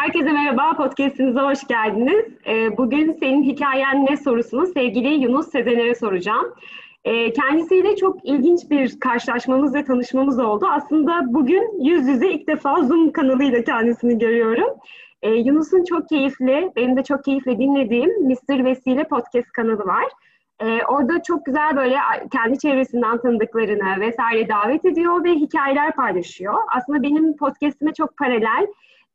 Herkese merhaba, podcastinize hoş geldiniz. Ee, bugün senin hikayen ne sorusunu sevgili Yunus Sezener'e soracağım. Ee, kendisiyle çok ilginç bir karşılaşmamız ve tanışmamız oldu. Aslında bugün yüz yüze ilk defa Zoom kanalıyla kendisini görüyorum. Ee, Yunus'un çok keyifli, benim de çok keyifle dinlediğim Mr. Vesile podcast kanalı var. orada çok güzel böyle kendi çevresinden tanıdıklarını vesaire davet ediyor ve hikayeler paylaşıyor. Aslında benim podcastime çok paralel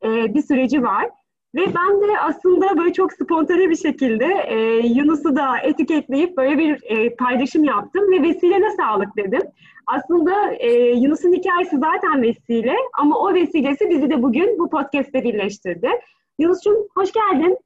e, bir süreci var. Ve ben de aslında böyle çok spontane bir şekilde e, Yunus'u da etiketleyip böyle bir e, paylaşım yaptım ve vesilene sağlık dedim. Aslında e, Yunus'un hikayesi zaten vesile ama o vesilesi bizi de bugün bu podcast'te birleştirdi. Yunus'cum hoş geldin.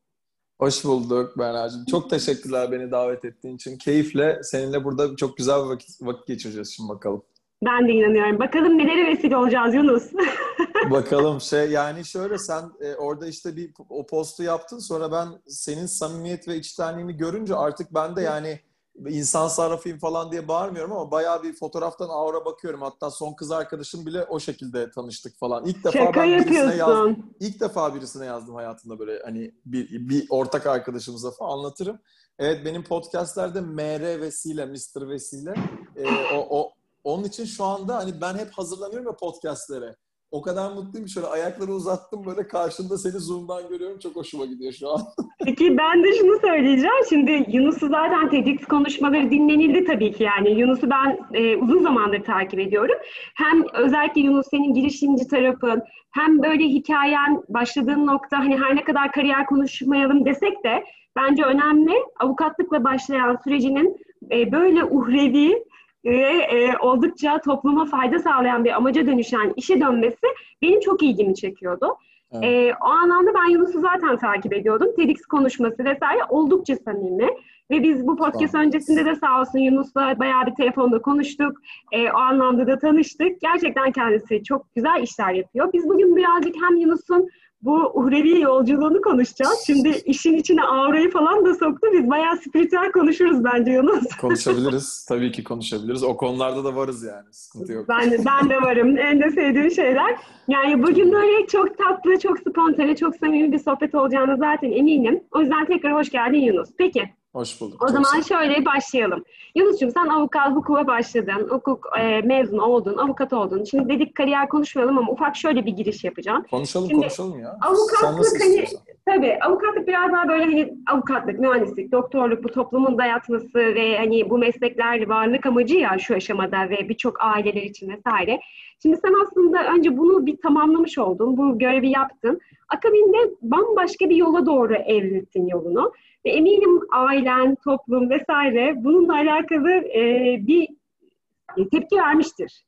Hoş bulduk Berna'cığım. Çok teşekkürler beni davet ettiğin için. Keyifle seninle burada çok güzel bir vakit, vakit geçireceğiz şimdi bakalım. Ben de inanıyorum. Bakalım nelere vesile olacağız Yunus. Bakalım şey yani şöyle sen e, orada işte bir o postu yaptın sonra ben senin samimiyet ve içtenliğini görünce artık ben de yani insan sarrafıyım falan diye bağırmıyorum ama bayağı bir fotoğraftan aura bakıyorum. Hatta son kız arkadaşım bile o şekilde tanıştık falan. İlk defa Şaka ben birisine yazdım. İlk defa birisine yazdım hayatımda böyle hani bir, bir ortak arkadaşımıza falan anlatırım. Evet benim podcastlerde MR Vesile, Mr. Vesile e, o, o onun için şu anda hani ben hep hazırlanıyorum ya podcastlere. O kadar mutluyum şöyle ayakları uzattım böyle karşında seni Zoom'dan görüyorum. Çok hoşuma gidiyor şu an. Peki ben de şunu söyleyeceğim. Şimdi Yunus'u zaten TEDx konuşmaları dinlenildi tabii ki yani. Yunus'u ben e, uzun zamandır takip ediyorum. Hem özellikle Yunus senin girişimci tarafın hem böyle hikayen başladığın nokta hani her ne kadar kariyer konuşmayalım desek de bence önemli. Avukatlıkla başlayan sürecinin e, böyle uhrevi ve e, oldukça topluma fayda sağlayan bir amaca dönüşen işe dönmesi benim çok ilgimi çekiyordu. Evet. E, o anlamda ben Yunus'u zaten takip ediyordum. TEDx konuşması vesaire oldukça samimi. Ve biz bu podcast tamam. öncesinde de sağ olsun Yunus'la bayağı bir telefonda konuştuk. E, o anlamda da tanıştık. Gerçekten kendisi çok güzel işler yapıyor. Biz bugün birazcık hem Yunus'un bu uhrevi yolculuğunu konuşacağız. Şimdi işin içine aurayı falan da soktu. Biz bayağı spiritüel konuşuruz bence Yunus. Konuşabiliriz. Tabii ki konuşabiliriz. O konularda da varız yani. Sıkıntı yok. Ben ben de varım. En de sevdiğim şeyler. Yani bugün böyle çok tatlı, çok spontane, çok samimi bir sohbet olacağını zaten eminim. O yüzden tekrar hoş geldin Yunus. Peki Hoş bulduk. O zaman şöyle başlayalım. Yunus'cum sen avukat hukuka başladın, hukuk e, mezun oldun, avukat oldun. Şimdi dedik kariyer konuşmayalım ama ufak şöyle bir giriş yapacağım. Konuşalım Şimdi, konuşalım ya. Avukatlık hani tabii avukatlık biraz daha böyle hani avukatlık, mühendislik, doktorluk bu toplumun dayatması ve hani bu meslekler varlık amacı ya şu aşamada ve birçok aileler için vesaire. Şimdi sen aslında önce bunu bir tamamlamış oldun, bu görevi yaptın. Akabinde bambaşka bir yola doğru evrilttin yolunu. Ve eminim ailen, toplum vesaire bununla alakalı e, bir tepki vermiştir.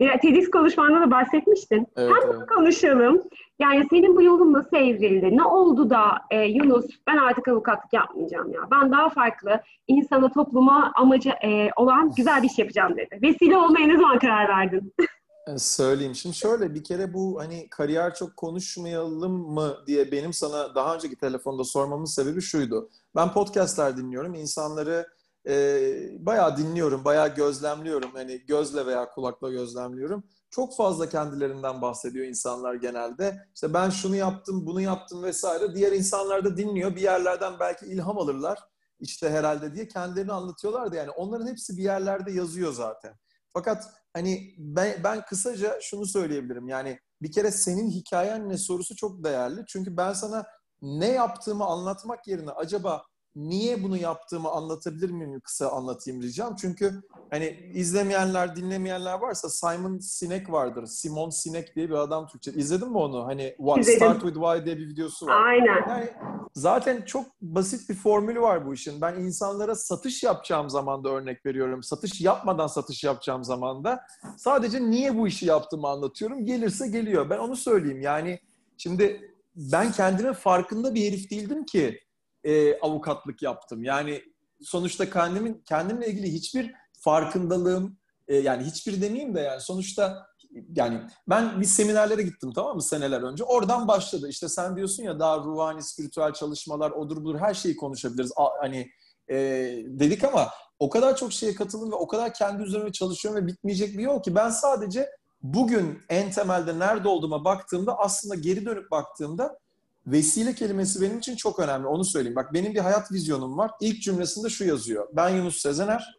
Ve TEDx konuşmanda da bahsetmiştin. Evet, Hem evet. konuşalım. Yani senin bu yolun nasıl evrildi? Ne oldu da e, Yunus ben artık avukatlık yapmayacağım ya. Ben daha farklı insana, topluma amacı e, olan güzel bir iş yapacağım dedi. Vesile olmaya ne zaman karar verdin? E, söyleyeyim. Şimdi şöyle bir kere bu hani kariyer çok konuşmayalım mı diye benim sana daha önceki telefonda sormamın sebebi şuydu. Ben podcastler dinliyorum. İnsanları e, bayağı dinliyorum, bayağı gözlemliyorum. Hani gözle veya kulakla gözlemliyorum. Çok fazla kendilerinden bahsediyor insanlar genelde. İşte ben şunu yaptım, bunu yaptım vesaire. Diğer insanlar da dinliyor. Bir yerlerden belki ilham alırlar. İşte herhalde diye kendilerini anlatıyorlar da yani onların hepsi bir yerlerde yazıyor zaten. Fakat hani ben, ben kısaca şunu söyleyebilirim. Yani bir kere senin hikayen ne sorusu çok değerli. Çünkü ben sana ne yaptığımı anlatmak yerine acaba niye bunu yaptığımı anlatabilir miyim kısa anlatayım diyeceğim. Çünkü hani izlemeyenler, dinlemeyenler varsa Simon Sinek vardır. Simon Sinek diye bir adam Türkçe. İzledin mi onu? Hani What Start With Why diye bir videosu var. Aynen. Yani zaten çok basit bir formülü var bu işin. Ben insanlara satış yapacağım zaman da örnek veriyorum. Satış yapmadan satış yapacağım zaman da sadece niye bu işi yaptığımı anlatıyorum. Gelirse geliyor. Ben onu söyleyeyim. Yani şimdi ben kendimin farkında bir herif değildim ki e, avukatlık yaptım. Yani sonuçta kendimin kendimle ilgili hiçbir farkındalığım e, yani hiçbir demeyeyim de yani sonuçta yani ben bir seminerlere gittim tamam mı seneler önce. Oradan başladı. İşte sen diyorsun ya daha ruhani, spiritüel çalışmalar, odur budur her şeyi konuşabiliriz. A, hani e, dedik ama o kadar çok şeye katıldım ve o kadar kendi üzerime çalışıyorum ve bitmeyecek bir yol ki ben sadece bugün en temelde nerede olduğuma baktığımda aslında geri dönüp baktığımda vesile kelimesi benim için çok önemli. Onu söyleyeyim. Bak benim bir hayat vizyonum var. İlk cümlesinde şu yazıyor. Ben Yunus Sezener.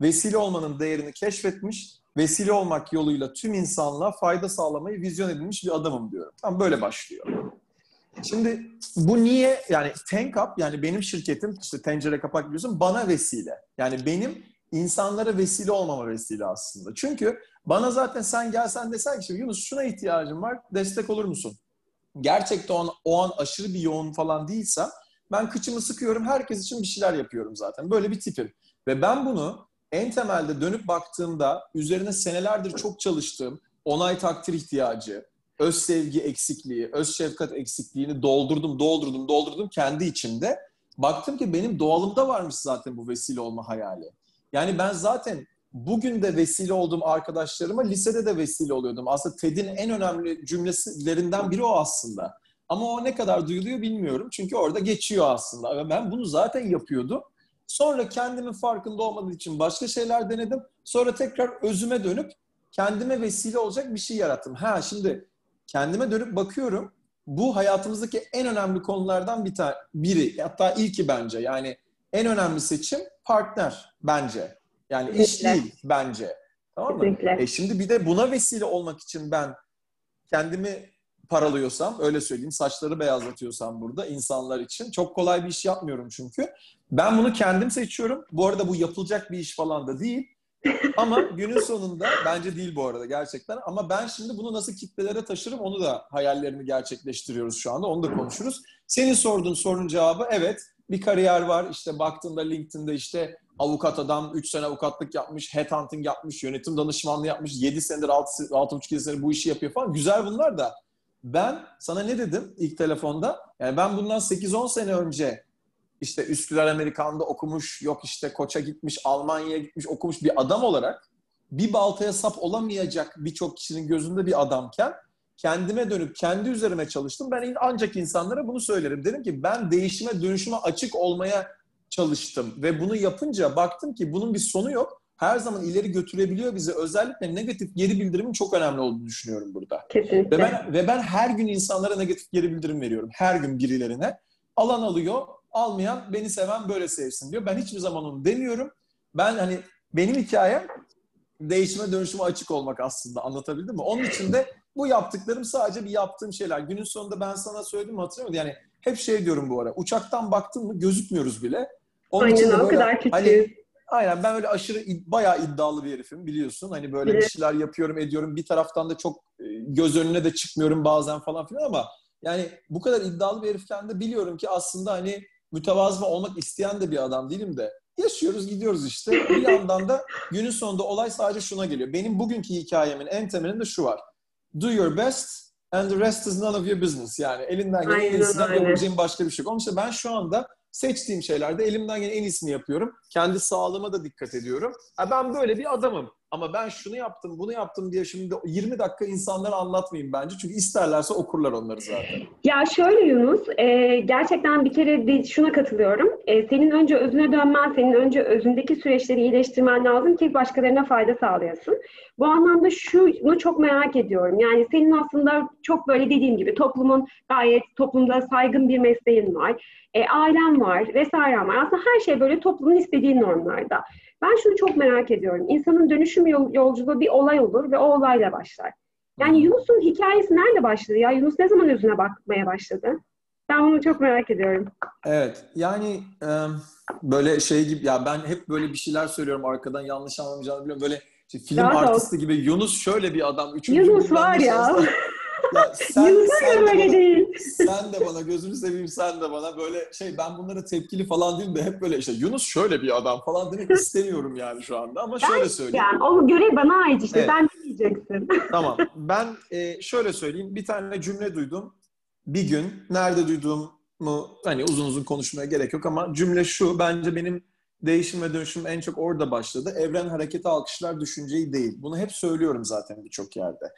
Vesile olmanın değerini keşfetmiş. Vesile olmak yoluyla tüm insanlığa fayda sağlamayı vizyon edilmiş bir adamım diyorum. Tam böyle başlıyor. Şimdi bu niye yani Tank Up yani benim şirketim işte tencere kapak biliyorsun bana vesile. Yani benim insanlara vesile olmama vesile aslında. Çünkü bana zaten sen gelsen desen ki Yunus şuna ihtiyacım var destek olur musun? Gerçekten o an, o an aşırı bir yoğun falan değilse ben kıçımı sıkıyorum herkes için bir şeyler yapıyorum zaten. Böyle bir tipim. Ve ben bunu en temelde dönüp baktığımda üzerine senelerdir çok çalıştığım onay takdir ihtiyacı, öz sevgi eksikliği, öz şefkat eksikliğini doldurdum, doldurdum, doldurdum kendi içimde. Baktım ki benim doğalımda varmış zaten bu vesile olma hayali. Yani ben zaten bugün de vesile olduğum arkadaşlarıma lisede de vesile oluyordum. Aslında TED'in en önemli cümlelerinden biri o aslında. Ama o ne kadar duyuluyor bilmiyorum. Çünkü orada geçiyor aslında. Ben bunu zaten yapıyordum. Sonra kendimin farkında olmadığı için başka şeyler denedim. Sonra tekrar özüme dönüp kendime vesile olacak bir şey yarattım. Ha şimdi kendime dönüp bakıyorum. Bu hayatımızdaki en önemli konulardan bir tane, biri. Hatta ilki bence. Yani en önemli seçim partner bence. Yani Kesinlikle. iş değil bence. Tamam mı? Kesinlikle. E şimdi bir de buna vesile olmak için ben kendimi paralıyorsam, öyle söyleyeyim, saçları beyazlatıyorsam burada insanlar için. Çok kolay bir iş yapmıyorum çünkü. Ben bunu kendim seçiyorum. Bu arada bu yapılacak bir iş falan da değil. ama günün sonunda bence değil bu arada gerçekten. Ama ben şimdi bunu nasıl kitlelere taşırım onu da hayallerimi gerçekleştiriyoruz şu anda. Onu da konuşuruz. Senin sorduğun sorunun cevabı evet. Bir kariyer var. İşte baktığında LinkedIn'de işte avukat adam 3 sene avukatlık yapmış, headhunting yapmış, yönetim danışmanlığı yapmış, 7 senedir 6,5 senedir bu işi yapıyor falan. Güzel bunlar da. Ben sana ne dedim ilk telefonda? Yani ben bundan 8-10 sene önce işte Üsküdar Amerikan'da okumuş, yok işte Koç'a gitmiş, Almanya'ya gitmiş, okumuş bir adam olarak bir baltaya sap olamayacak birçok kişinin gözünde bir adamken kendime dönüp kendi üzerime çalıştım. Ben ancak insanlara bunu söylerim. Dedim ki ben değişime, dönüşüme açık olmaya çalıştım ve bunu yapınca baktım ki bunun bir sonu yok. Her zaman ileri götürebiliyor bizi. Özellikle negatif geri bildirimin çok önemli olduğunu düşünüyorum burada. Kesinlikle. Ve ben, ve ben her gün insanlara negatif geri bildirim veriyorum. Her gün birilerine. Alan alıyor, almayan beni seven böyle sevsin diyor. Ben hiçbir zaman onu demiyorum. Ben hani benim hikayem değişime dönüşüme açık olmak aslında anlatabildim mi? Onun için de bu yaptıklarım sadece bir yaptığım şeyler. Günün sonunda ben sana söyledim hatırlıyor musun? Yani hep şey diyorum bu ara. Uçaktan baktın mı gözükmüyoruz bile. Onun Aynen o kadar küçük. Hani, aynen ben öyle aşırı bayağı iddialı bir herifim biliyorsun. Hani böyle evet. bir şeyler yapıyorum ediyorum. Bir taraftan da çok e, göz önüne de çıkmıyorum bazen falan filan ama yani bu kadar iddialı bir herifken de biliyorum ki aslında hani mütevazı olmak isteyen de bir adam değilim de yaşıyoruz gidiyoruz işte. Bir yandan da günün sonunda olay sadece şuna geliyor. Benim bugünkü hikayemin en temelinde şu var. Do your best and the rest is none of your business. Yani elinden gelen en iyisinden yapabileceğim başka bir şey yok. Onun için ben şu anda seçtiğim şeylerde elimden gelen en iyisini yapıyorum. Kendi sağlığıma da dikkat ediyorum. Ben böyle bir adamım. Ama ben şunu yaptım, bunu yaptım diye şimdi 20 dakika insanlara anlatmayayım bence. Çünkü isterlerse okurlar onları zaten. Ya şöyle Yunus, e, gerçekten bir kere de şuna katılıyorum. E, senin önce özüne dönmen, senin önce özündeki süreçleri iyileştirmen lazım ki başkalarına fayda sağlayasın. Bu anlamda şunu çok merak ediyorum. Yani senin aslında çok böyle dediğim gibi toplumun gayet toplumda saygın bir mesleğin var. E, ailen var vesaire var. Aslında her şey böyle toplumun istediği normlarda. Ben şunu çok merak ediyorum. İnsanın dönüşüm yolculuğu bir olay olur ve o olayla başlar. Yani Yunus'un hikayesi nerede başladı ya? Yunus ne zaman özüne bakmaya başladı? Ben bunu çok merak ediyorum. Evet. Yani böyle şey gibi ya ben hep böyle bir şeyler söylüyorum arkadan yanlış anlamayacağını biliyorum. Böyle işte film Rahat artisti gibi Yunus şöyle bir adam. Üçüncü Yunus var ya. Ya sen, sen, de bana, değil. sen de bana gözünü seveyim sen de bana böyle şey ben bunlara tepkili falan değilim de hep böyle işte Yunus şöyle bir adam falan demek istemiyorum yani şu anda ama ben, şöyle söyleyeyim. Yani o görev bana ait işte evet. sen diyeceksin. Tamam ben e, şöyle söyleyeyim bir tane cümle duydum bir gün nerede duyduğumu hani uzun uzun konuşmaya gerek yok ama cümle şu bence benim değişim ve dönüşüm en çok orada başladı. Evren hareketi alkışlar düşünceyi değil. Bunu hep söylüyorum zaten birçok yerde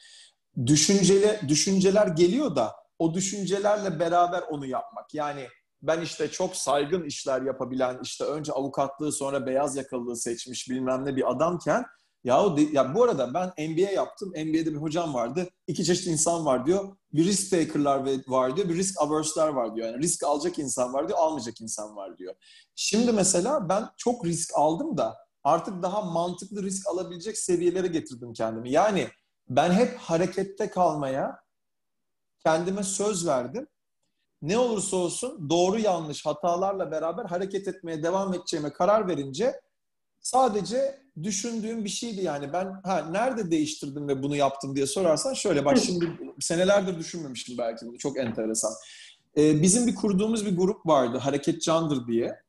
düşünceli düşünceler geliyor da o düşüncelerle beraber onu yapmak. Yani ben işte çok saygın işler yapabilen, işte önce avukatlığı sonra beyaz yakalılığı seçmiş bilmem ne bir adamken Ya, ya bu arada ben MBA yaptım. MBA'de bir hocam vardı. İki çeşit insan var diyor. Bir risk taker'lar var diyor. Bir risk averse'ler var diyor. Yani risk alacak insan var diyor. Almayacak insan var diyor. Şimdi mesela ben çok risk aldım da artık daha mantıklı risk alabilecek seviyelere getirdim kendimi. Yani ben hep harekette kalmaya kendime söz verdim. Ne olursa olsun doğru yanlış hatalarla beraber hareket etmeye devam edeceğime karar verince sadece düşündüğüm bir şeydi yani. Ben ha nerede değiştirdim ve bunu yaptım diye sorarsan şöyle bak şimdi senelerdir düşünmemişim belki bunu. Çok enteresan. Ee, bizim bir kurduğumuz bir grup vardı. Hareket Candır diye.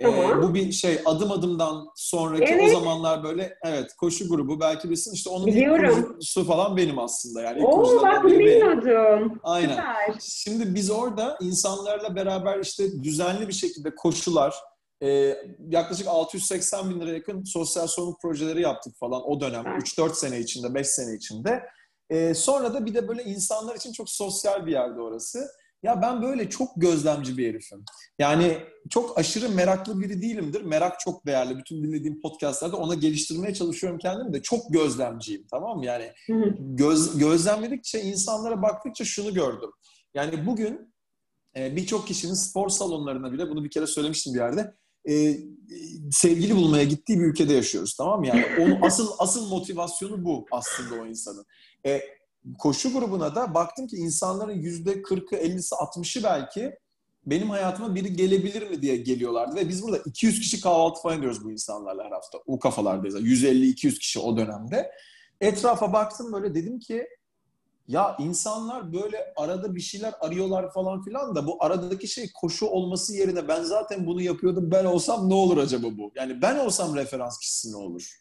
Ee, bu bir şey adım adımdan sonraki evet. o zamanlar böyle evet koşu grubu belki bilirsin işte onun Biliyorum. su falan benim aslında yani. Oo bak bunu bilmiyordum. Aynen. Süper. Şimdi biz orada insanlarla beraber işte düzenli bir şekilde koşular, e, yaklaşık 680 bin lira yakın sosyal sorumluluk projeleri yaptık falan o dönem. Evet. 3-4 sene içinde, 5 sene içinde. E, sonra da bir de böyle insanlar için çok sosyal bir yerde orası. Ya ben böyle çok gözlemci bir herifim. Yani çok aşırı meraklı biri değilimdir. Merak çok değerli. Bütün dinlediğim podcastlarda ona geliştirmeye çalışıyorum kendimi de. Çok gözlemciyim tamam mı? Yani göz, gözlemledikçe, insanlara baktıkça şunu gördüm. Yani bugün e, birçok kişinin spor salonlarına bile, bunu bir kere söylemiştim bir yerde, e, sevgili bulmaya gittiği bir ülkede yaşıyoruz tamam mı? Yani onun asıl asıl motivasyonu bu aslında o insanın. E, koşu grubuna da baktım ki insanların yüzde 40'ı, 50'si, 60'ı belki benim hayatıma biri gelebilir mi diye geliyorlardı. Ve biz burada 200 kişi kahvaltı falan ediyoruz bu insanlarla her hafta. O kafalardayız. 150-200 kişi o dönemde. Etrafa baktım böyle dedim ki ya insanlar böyle arada bir şeyler arıyorlar falan filan da bu aradaki şey koşu olması yerine ben zaten bunu yapıyordum ben olsam ne olur acaba bu? Yani ben olsam referans kişisi ne olur?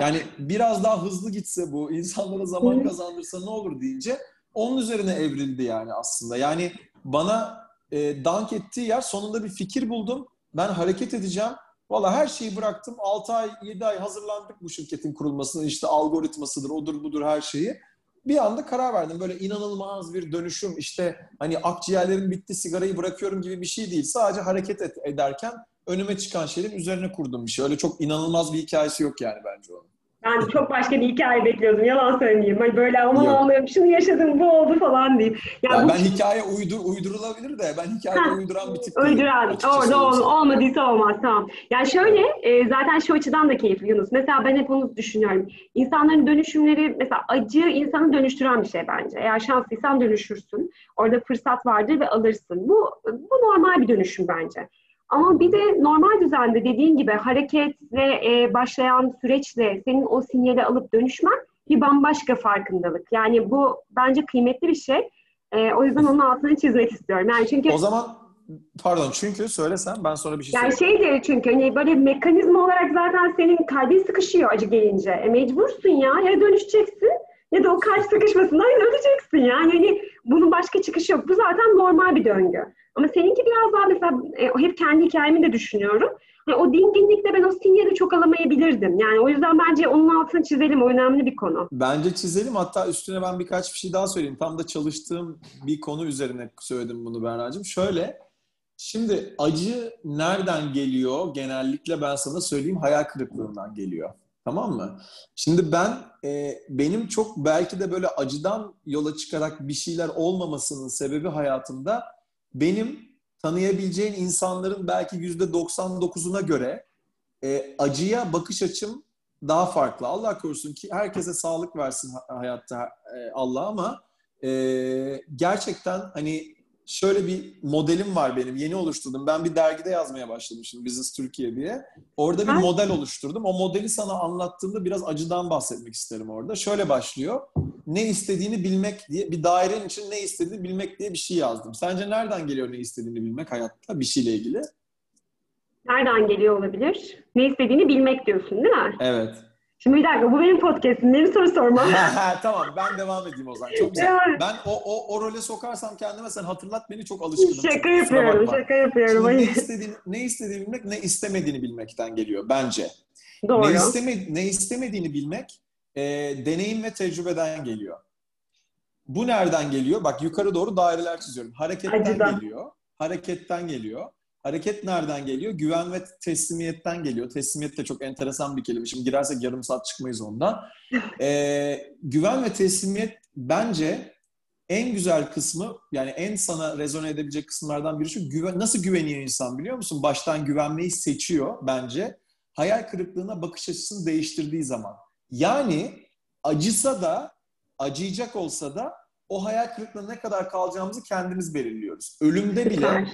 Yani biraz daha hızlı gitse bu, insanlara zaman kazandırsa ne olur deyince onun üzerine evrildi yani aslında. Yani bana e, dank ettiği yer sonunda bir fikir buldum. Ben hareket edeceğim. Valla her şeyi bıraktım. 6 ay, 7 ay hazırlandık bu şirketin kurulmasına. İşte algoritmasıdır, odur budur her şeyi. Bir anda karar verdim. Böyle inanılmaz bir dönüşüm. İşte hani akciğerlerim bitti, sigarayı bırakıyorum gibi bir şey değil. Sadece hareket et, ederken önüme çıkan şeyin üzerine kurduğum bir şey. Öyle çok inanılmaz bir hikayesi yok yani bence onun. Ben çok başka bir hikaye bekliyordum. Yalan söyleyeyim. Hani böyle aman Allah'ım şunu yaşadım bu oldu falan diyeyim. Yani ya bu... ben hikaye uydur, uydurulabilir de ben hikaye uyduran bir tip değilim. Uyduran. Orada ol, olmadıysa olmaz. Tamam. Yani şöyle e, zaten şu açıdan da keyifli Yunus. Mesela ben hep onu düşünüyorum. İnsanların dönüşümleri mesela acı insanı dönüştüren bir şey bence. Eğer şanslıysan dönüşürsün. Orada fırsat vardır ve alırsın. Bu, bu normal bir dönüşüm bence. Ama bir de normal düzende dediğin gibi hareketle e, başlayan süreçle senin o sinyali alıp dönüşmen bir bambaşka farkındalık. Yani bu bence kıymetli bir şey. E, o yüzden onun altını çizmek istiyorum. Yani çünkü O zaman pardon çünkü söylesen ben sonra bir şey Yani şey de çünkü hani böyle mekanizma olarak zaten senin kalbin sıkışıyor acı gelince. E, mecbursun ya ya dönüşeceksin ya da o kalp sıkışmasından öleceksin yani. Hani bunun başka çıkışı yok. Bu zaten normal bir döngü. Ama seninki biraz daha mesela e, hep kendi hikayemi de düşünüyorum. Yani o dinginlikte ben o sinyali çok alamayabilirdim. Yani o yüzden bence onun altını çizelim. O önemli bir konu. Bence çizelim. Hatta üstüne ben birkaç bir şey daha söyleyeyim. Tam da çalıştığım bir konu üzerine söyledim bunu Berna'cığım. Şöyle, şimdi acı nereden geliyor? Genellikle ben sana söyleyeyim hayal kırıklığından geliyor. Tamam mı? Şimdi ben e, benim çok belki de böyle acıdan yola çıkarak bir şeyler olmamasının sebebi hayatımda benim tanıyabileceğin insanların belki yüzde 99'una göre e, acıya bakış açım daha farklı. Allah korusun ki herkese sağlık versin hayatta e, Allah ama e, gerçekten hani şöyle bir modelim var benim. Yeni oluşturdum. Ben bir dergide yazmaya başladım şimdi Business Türkiye diye. Orada bir model oluşturdum. O modeli sana anlattığımda biraz acıdan bahsetmek isterim orada. Şöyle başlıyor. Ne istediğini bilmek diye bir dairenin için ne istediğini bilmek diye bir şey yazdım. Sence nereden geliyor ne istediğini bilmek hayatta bir şeyle ilgili? Nereden geliyor olabilir? Ne istediğini bilmek diyorsun değil mi? Evet. Şimdi bir dakika bu benim podcast'im. Benim soru sormam. tamam ben devam edeyim o zaman. Çok güzel. Yani. Ben o, o, o role sokarsam kendime sen hatırlat beni çok alışkınım. Şaka yapıyorum, şaka yapıyorum. Şimdi ne istediğini, ne istediğini bilmek, ne istemediğini bilmekten geliyor bence. Doğru. Ne, isteme, ne istemediğini bilmek e, deneyim ve tecrübeden geliyor. Bu nereden geliyor? Bak yukarı doğru daireler çiziyorum. Hareketten Acıdan. geliyor. Hareketten geliyor. Hareket nereden geliyor? Güven ve teslimiyetten geliyor. Teslimiyet de çok enteresan bir kelime. Şimdi girersek yarım saat çıkmayız ondan. Ee, güven ve teslimiyet bence en güzel kısmı yani en sana rezone edebilecek kısımlardan biri şu güven, nasıl güveniyor insan biliyor musun? Baştan güvenmeyi seçiyor bence. Hayal kırıklığına bakış açısını değiştirdiği zaman. Yani acısa da acıyacak olsa da o hayal kırıklığına ne kadar kalacağımızı kendimiz belirliyoruz. Ölümde bile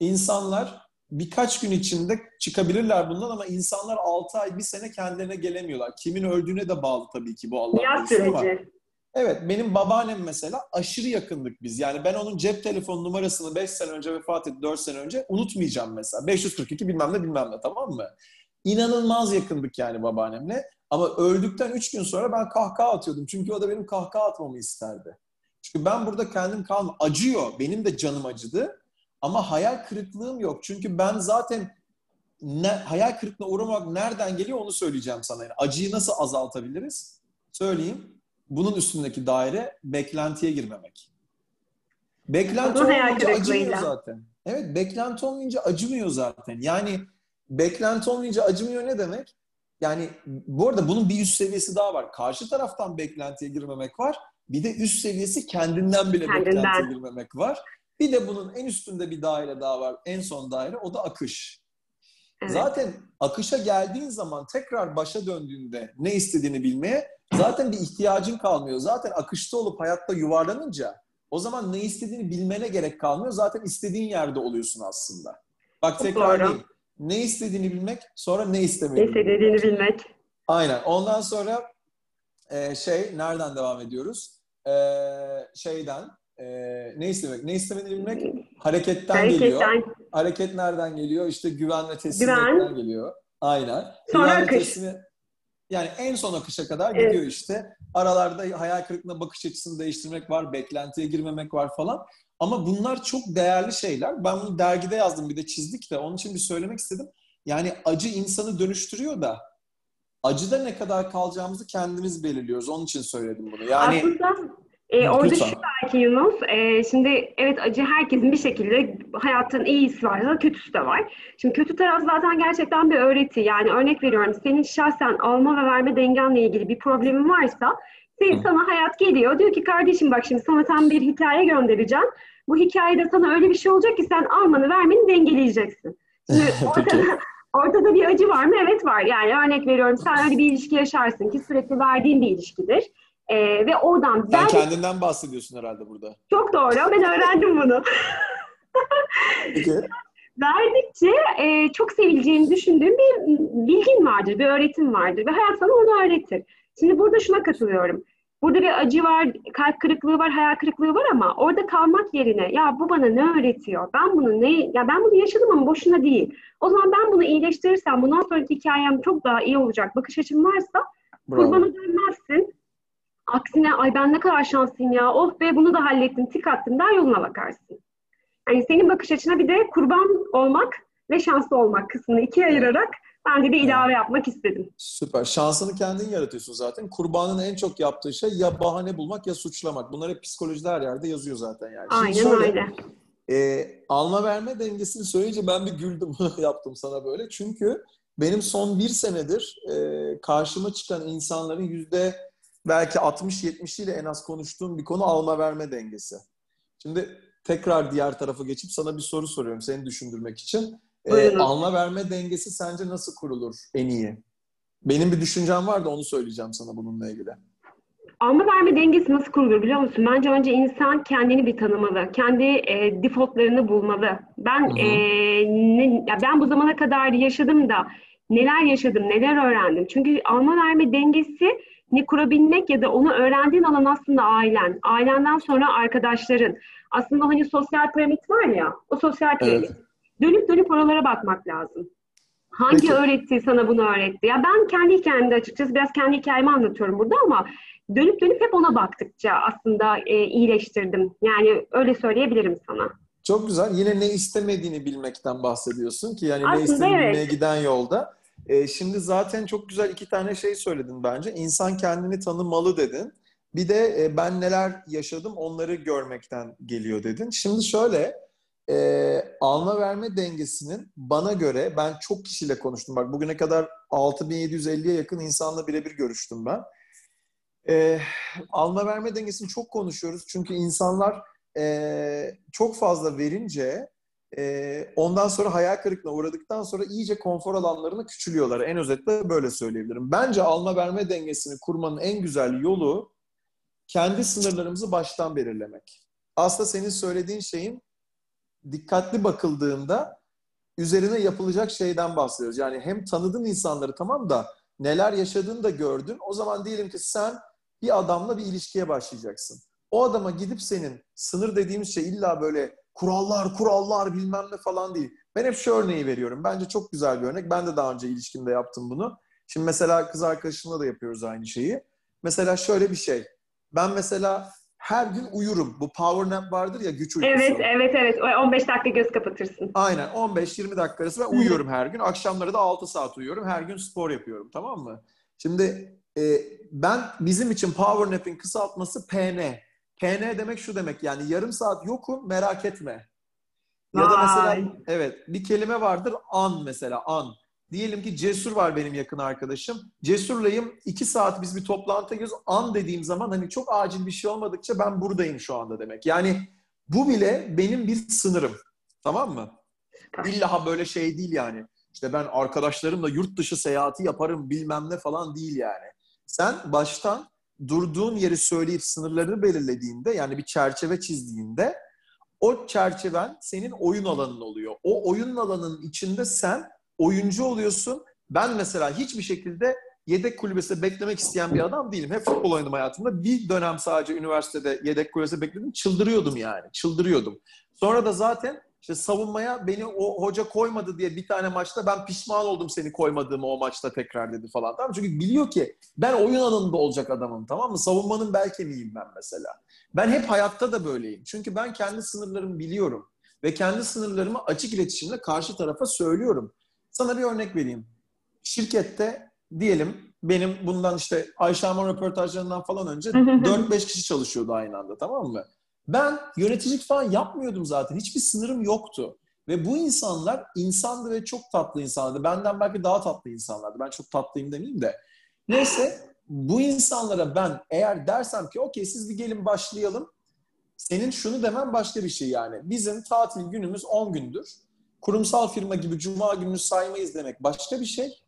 insanlar birkaç gün içinde çıkabilirler bundan ama insanlar 6 ay, bir sene kendilerine gelemiyorlar. Kimin öldüğüne de bağlı tabii ki bu Allah'ın ama. Evet, benim babaannem mesela aşırı yakındık biz. Yani ben onun cep telefon numarasını 5 sene önce vefat etti, 4 sene önce unutmayacağım mesela. 542 bilmem ne bilmem ne tamam mı? İnanılmaz yakındık yani babaannemle. Ama öldükten 3 gün sonra ben kahkaha atıyordum. Çünkü o da benim kahkaha atmamı isterdi. Çünkü ben burada kendim kalma acıyor. Benim de canım acıdı. Ama hayal kırıklığım yok. Çünkü ben zaten ne, hayal kırıklığına uğramak nereden geliyor onu söyleyeceğim sana. Yani acıyı nasıl azaltabiliriz? Söyleyeyim. Bunun üstündeki daire beklentiye girmemek. Beklenti olmayınca acımıyor zaten. Evet, beklenti olmayınca acımıyor zaten. Yani beklenti olmayınca acımıyor ne demek? Yani bu arada bunun bir üst seviyesi daha var. Karşı taraftan beklentiye girmemek var. Bir de üst seviyesi kendinden bile kendinden. beklentiye girmemek var. Bir de bunun en üstünde bir daire daha var. En son daire o da akış. Evet. Zaten akışa geldiğin zaman tekrar başa döndüğünde ne istediğini bilmeye zaten bir ihtiyacın kalmıyor. Zaten akışta olup hayatta yuvarlanınca o zaman ne istediğini bilmene gerek kalmıyor. Zaten istediğin yerde oluyorsun aslında. Bak tekrar değil. Ne istediğini bilmek, sonra ne istemediğini Ne istediğini bilmek. Aynen. Ondan sonra e, şey, nereden devam ediyoruz? E, şeyden, e, ne istemek? Ne istemediğini bilmek hareketten, hareketten geliyor. Hareket nereden geliyor? İşte güvenle teslimiyetten Güven. geliyor. Aynen. Sonra güvenle akış. Teslimi, yani en son akışa kadar evet. gidiyor işte. Aralarda hayal kırıklığına bakış açısını değiştirmek var, beklentiye girmemek var falan. Ama bunlar çok değerli şeyler. Ben bunu dergide yazdım bir de çizdik de onun için bir söylemek istedim. Yani acı insanı dönüştürüyor da acıda ne kadar kalacağımızı kendimiz belirliyoruz. Onun için söyledim bunu. Yani Aslında e, orada şu belki Yunus, e, şimdi evet acı herkesin bir şekilde hayatın iyisi var da kötüsü de var. Şimdi kötü taraf zaten gerçekten bir öğreti. Yani örnek veriyorum senin şahsen alma ve verme dengenle ilgili bir problemin varsa senin, sana hayat geliyor. Diyor ki kardeşim bak şimdi sana tam bir hikaye göndereceğim. Bu hikayede sana öyle bir şey olacak ki sen almanı vermeni dengeleyeceksin. Şimdi ortada, ortada bir acı var mı? Evet var. Yani örnek veriyorum sen öyle bir ilişki yaşarsın ki sürekli verdiğin bir ilişkidir. Ee, ve oradan... Sen kendinden bahsediyorsun herhalde burada. Çok doğru. Ben öğrendim bunu. Peki. Verdikçe e, çok sevileceğini düşündüğüm bir bilgin vardır, bir öğretim vardır ve hayat sana onu öğretir. Şimdi burada şuna katılıyorum. Burada bir acı var, kalp kırıklığı var, hayal kırıklığı var ama orada kalmak yerine ya bu bana ne öğretiyor? Ben bunu ne ya ben bunu yaşadım ama boşuna değil. O zaman ben bunu iyileştirirsem bundan sonraki hikayem çok daha iyi olacak. Bakış açım varsa Bravo. kurbana dönmezsin. Aksine ay ben ne kadar şanslıyım ya. Oh be bunu da hallettim, tik attım der yoluna bakarsın. Yani senin bakış açına bir de kurban olmak ve şanslı olmak kısmını ikiye ayırarak ben de bir ilave yapmak istedim. Süper. Şansını kendin yaratıyorsun zaten. Kurbanın en çok yaptığı şey ya bahane bulmak ya suçlamak. Bunlar hep psikolojide her yerde yazıyor zaten yani. Aynen şöyle, öyle. E, alma verme dengesini söyleyince ben bir güldüm yaptım sana böyle. Çünkü benim son bir senedir e, karşıma çıkan insanların yüzde belki 60-70 ile en az konuştuğum bir konu alma verme dengesi. Şimdi tekrar diğer tarafa geçip sana bir soru soruyorum seni düşündürmek için. Ee, alma verme dengesi sence nasıl kurulur en iyi? Benim bir düşüncem var da onu söyleyeceğim sana bununla ilgili. Alma verme dengesi nasıl kurulur biliyor musun? Bence önce insan kendini bir tanımalı. Kendi e, defaultlarını bulmalı. Ben e, ne, ya ben bu zamana kadar yaşadım da neler yaşadım, neler öğrendim. Çünkü alma verme dengesi ne kurabilmek ya da onu öğrendiğin alan aslında ailen. Ailenden sonra arkadaşların. Aslında hani sosyal piramit var ya, o sosyal piramit. Evet. Dönüp dönüp oralara bakmak lazım. Hangi Peki. öğretti sana bunu öğretti? Ya ben kendi hikayemde açıkçası biraz kendi hikayemi anlatıyorum burada ama dönüp dönüp hep ona baktıkça aslında e, iyileştirdim. Yani öyle söyleyebilirim sana. Çok güzel. Yine ne istemediğini bilmekten bahsediyorsun ki yani Aslında ne istemediğine evet. giden yolda. E, şimdi zaten çok güzel iki tane şey söyledin bence. İnsan kendini tanımalı dedin. Bir de e, ben neler yaşadım onları görmekten geliyor dedin. Şimdi şöyle e, alma verme dengesinin bana göre ben çok kişiyle konuştum. Bak bugüne kadar 6750'ye yakın insanla birebir görüştüm ben. E, alma verme dengesini çok konuşuyoruz. Çünkü insanlar e, çok fazla verince e, ondan sonra hayal kırıklığına uğradıktan sonra iyice konfor alanlarını küçülüyorlar. En özetle böyle söyleyebilirim. Bence alma verme dengesini kurmanın en güzel yolu kendi sınırlarımızı baştan belirlemek. Aslında senin söylediğin şeyin dikkatli bakıldığında üzerine yapılacak şeyden bahsediyoruz. Yani hem tanıdığın insanları tamam da neler yaşadığını da gördün. O zaman diyelim ki sen bir adamla bir ilişkiye başlayacaksın. O adama gidip senin sınır dediğimiz şey illa böyle kurallar, kurallar bilmem ne falan değil. Ben hep şu örneği veriyorum. Bence çok güzel bir örnek. Ben de daha önce ilişkimde yaptım bunu. Şimdi mesela kız arkadaşımla da yapıyoruz aynı şeyi. Mesela şöyle bir şey. Ben mesela her gün uyurum. Bu power nap vardır ya güç uykusu. Evet, evet, evet. 15 dakika göz kapatırsın. Aynen 15-20 dakika arası ben uyuyorum her gün. Akşamları da 6 saat uyuyorum. Her gün spor yapıyorum tamam mı? Şimdi e, ben bizim için power nap'in kısaltması PN. PN demek şu demek yani yarım saat yokum merak etme. Ya da mesela evet bir kelime vardır an mesela an. Diyelim ki Cesur var benim yakın arkadaşım. Cesur'layım. iki saat biz bir toplantı giriyoruz. An dediğim zaman hani çok acil bir şey olmadıkça ben buradayım şu anda demek. Yani bu bile benim bir sınırım. Tamam mı? İlla böyle şey değil yani. İşte ben arkadaşlarımla yurt dışı seyahati yaparım bilmem ne falan değil yani. Sen baştan durduğun yeri söyleyip sınırlarını belirlediğinde yani bir çerçeve çizdiğinde o çerçeven senin oyun alanın oluyor. O oyun alanının içinde sen oyuncu oluyorsun. Ben mesela hiçbir şekilde yedek kulübesinde beklemek isteyen bir adam değilim. Hep futbol oynadım hayatımda. Bir dönem sadece üniversitede yedek kulübesinde bekledim. Çıldırıyordum yani. Çıldırıyordum. Sonra da zaten işte savunmaya beni o hoca koymadı diye bir tane maçta ben pişman oldum seni koymadığımı o maçta tekrar dedi falan. Tamam Çünkü biliyor ki ben oyun alanında olacak adamım tamam mı? Savunmanın bel kemiğiyim ben mesela. Ben hep hayatta da böyleyim. Çünkü ben kendi sınırlarımı biliyorum. Ve kendi sınırlarımı açık iletişimle karşı tarafa söylüyorum. Sana bir örnek vereyim. Şirkette diyelim benim bundan işte Ayşe Arman röportajlarından falan önce 4-5 kişi çalışıyordu aynı anda tamam mı? Ben yöneticilik falan yapmıyordum zaten. Hiçbir sınırım yoktu. Ve bu insanlar insandı ve çok tatlı insanlardı. Benden belki daha tatlı insanlardı. Ben çok tatlıyım demeyeyim de. Neyse bu insanlara ben eğer dersem ki okey siz bir gelin başlayalım. Senin şunu demen başka bir şey yani. Bizim tatil günümüz 10 gündür kurumsal firma gibi cuma gününü saymayız demek başka bir şey.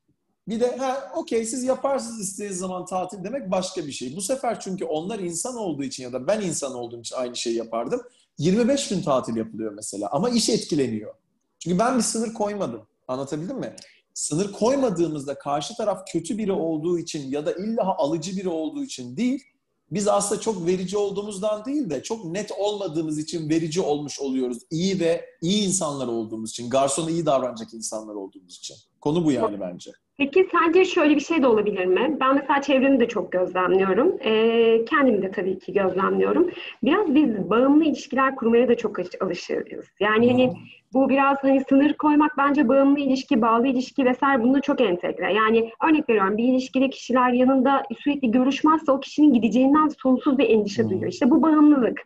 Bir de ha okey siz yaparsınız istediğiniz zaman tatil demek başka bir şey. Bu sefer çünkü onlar insan olduğu için ya da ben insan olduğum için aynı şeyi yapardım. 25 gün tatil yapılıyor mesela ama iş etkileniyor. Çünkü ben bir sınır koymadım. Anlatabildim mi? Sınır koymadığımızda karşı taraf kötü biri olduğu için ya da illa alıcı biri olduğu için değil, biz aslında çok verici olduğumuzdan değil de çok net olmadığımız için verici olmuş oluyoruz. İyi ve iyi insanlar olduğumuz için, garsona iyi davranacak insanlar olduğumuz için. Konu bu yani bence. Peki sence şöyle bir şey de olabilir mi? Ben mesela çevremi de çok gözlemliyorum. Ee, kendimi de tabii ki gözlemliyorum. Biraz biz bağımlı ilişkiler kurmaya da çok alışırız. Yani hani bu biraz hani sınır koymak bence bağımlı ilişki, bağlı ilişki vesaire bununla çok entegre. Yani örnek veriyorum bir ilişkide kişiler yanında sürekli görüşmezse o kişinin gideceğinden sonsuz bir endişe duyuyor. İşte bu bağımlılık.